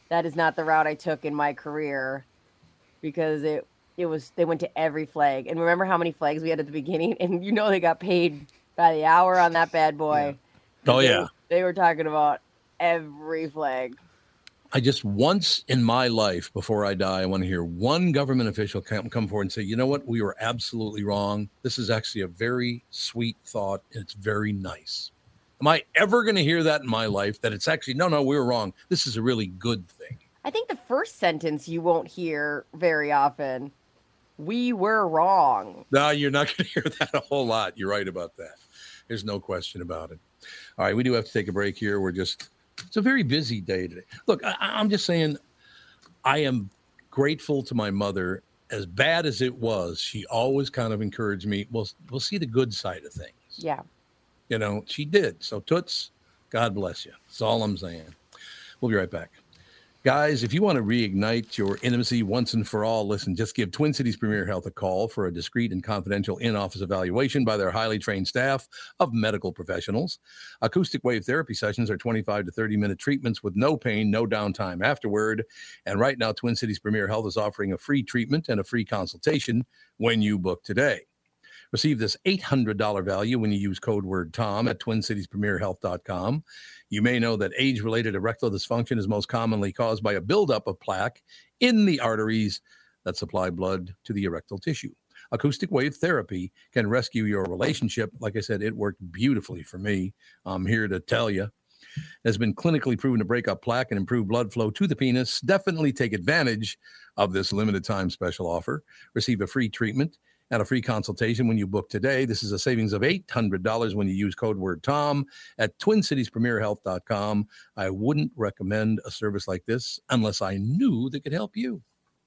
S3: that is not the route I took in my career because it it was they went to every flag. And remember how many flags we had at the beginning? And you know they got paid by the hour on that bad boy.
S2: Oh
S3: They-
S2: yeah.
S3: They were talking about every flag.
S2: I just once in my life before I die, I want to hear one government official come, come forward and say, you know what, we were absolutely wrong. This is actually a very sweet thought and it's very nice. Am I ever going to hear that in my life that it's actually, no, no, we were wrong. This is a really good thing.
S3: I think the first sentence you won't hear very often. We were wrong.
S2: No, you're not going to hear that a whole lot. You're right about that. There's no question about it. All right, we do have to take a break here. We're just, it's a very busy day today. Look, I, I'm just saying, I am grateful to my mother. As bad as it was, she always kind of encouraged me. We'll, we'll see the good side of things.
S3: Yeah.
S2: You know, she did. So, Toots, God bless you. That's all I'm saying. We'll be right back. Guys, if you want to reignite your intimacy once and for all, listen, just give Twin Cities Premier Health a call for a discreet and confidential in office evaluation by their highly trained staff of medical professionals. Acoustic wave therapy sessions are 25 to 30 minute treatments with no pain, no downtime afterward. And right now, Twin Cities Premier Health is offering a free treatment and a free consultation when you book today. Receive this $800 value when you use code word TOM at twincitiespremierhealth.com. You may know that age related erectile dysfunction is most commonly caused by a buildup of plaque in the arteries that supply blood to the erectile tissue. Acoustic wave therapy can rescue your relationship. Like I said, it worked beautifully for me. I'm here to tell you. Has been clinically proven to break up plaque and improve blood flow to the penis. Definitely take advantage of this limited time special offer. Receive a free treatment and a free consultation when you book today. This is a savings of $800 when you use code word TOM at twincitiespremierhealth.com. I wouldn't recommend a service like this unless I knew that could help you.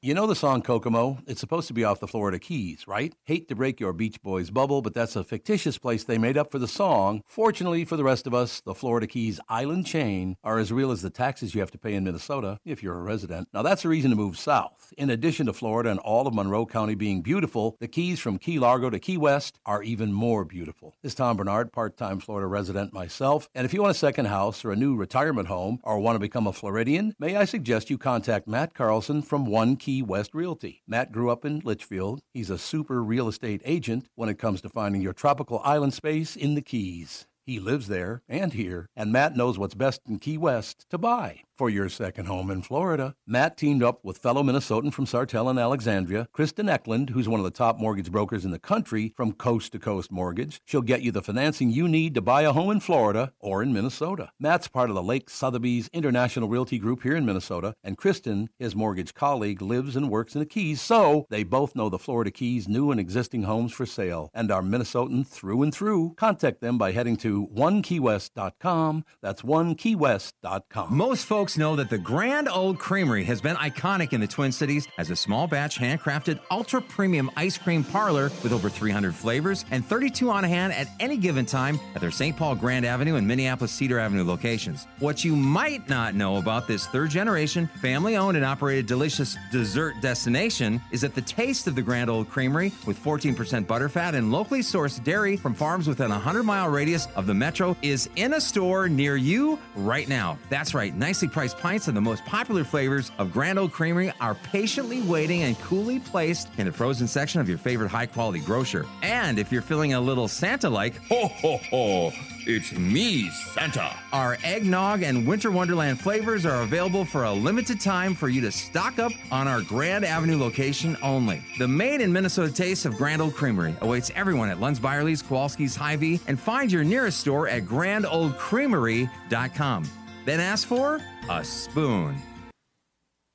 S2: You know the song Kokomo? It's supposed to be off the Florida Keys, right? Hate to break your Beach Boys bubble, but that's a fictitious place they made up for the song. Fortunately for the rest of us, the Florida Keys island chain are as real as the taxes you have to pay in Minnesota if you're a resident. Now that's a reason to move south. In addition to Florida and all of Monroe County being beautiful, the Keys from Key Largo to Key West are even more beautiful. This is Tom Barnard, part-time Florida resident myself, and if you want a second house or a new retirement home or want to become a Floridian, may I suggest you contact Matt Carlson from One Key West Realty. Matt grew up in Litchfield. He's a super real estate agent when it comes to finding your tropical island space in the Keys. He lives there and here, and Matt knows what's best in Key West to buy for your second home in Florida. Matt teamed up with fellow Minnesotan from Sartell and Alexandria, Kristen Eklund, who's one of the top mortgage brokers in the country from Coast to Coast Mortgage. She'll get you the financing you need to buy a home in Florida or in Minnesota. Matt's part of the Lake Sotheby's International Realty Group here in Minnesota, and Kristen, his mortgage colleague, lives and works in the Keys, so they both know the Florida Keys new and existing homes for sale and are Minnesotan through and through. Contact them by heading to onekeywest.com. That's onekeywest.com.
S11: Most folks know that the Grand Old Creamery has been iconic in the Twin Cities as a small batch handcrafted ultra premium ice cream parlor with over 300 flavors and 32 on hand at any given time at their St. Paul Grand Avenue and Minneapolis Cedar Avenue locations. What you might not know about this third generation, family owned and operated delicious dessert destination is that the taste of the Grand Old Creamery with 14% butterfat and locally sourced dairy from farms within a 100 mile radius of the Metro is in a store near you right now. That's right, nicely priced pints of the most popular flavors of Grand Old Creamery are patiently waiting and coolly placed in the frozen section of your favorite high quality grocer. And if you're feeling a little Santa like, ho ho ho, it's me, Santa. Our eggnog and winter wonderland flavors are available for a limited time for you to stock up on our Grand Avenue location only. The made in Minnesota taste of Grand Old Creamery awaits everyone at Lunds Byerly's, Kowalski's, Hy-Vee, and find your nearest store at grandoldcreamery.com. Then ask for a spoon.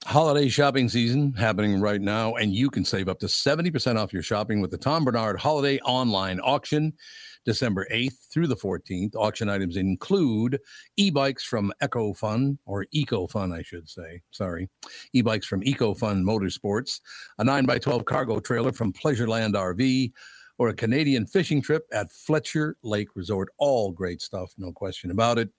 S2: Holiday shopping season happening right now, and you can save up to 70% off your shopping with the Tom Barnard Holiday Online Auction. December 8th through the 14th. Auction items include e bikes from Eco Fun, or Eco Fun, I should say. Sorry. E bikes from Eco Fun Motorsports, a 9x12 cargo trailer from Pleasureland RV, or a Canadian fishing trip at Fletcher Lake Resort. All great stuff, no question about it.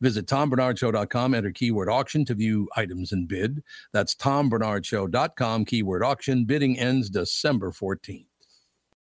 S2: Visit tombarnardshow.com, enter keyword auction to view items and bid. That's tombarnardshow.com, keyword auction. Bidding ends December 14th.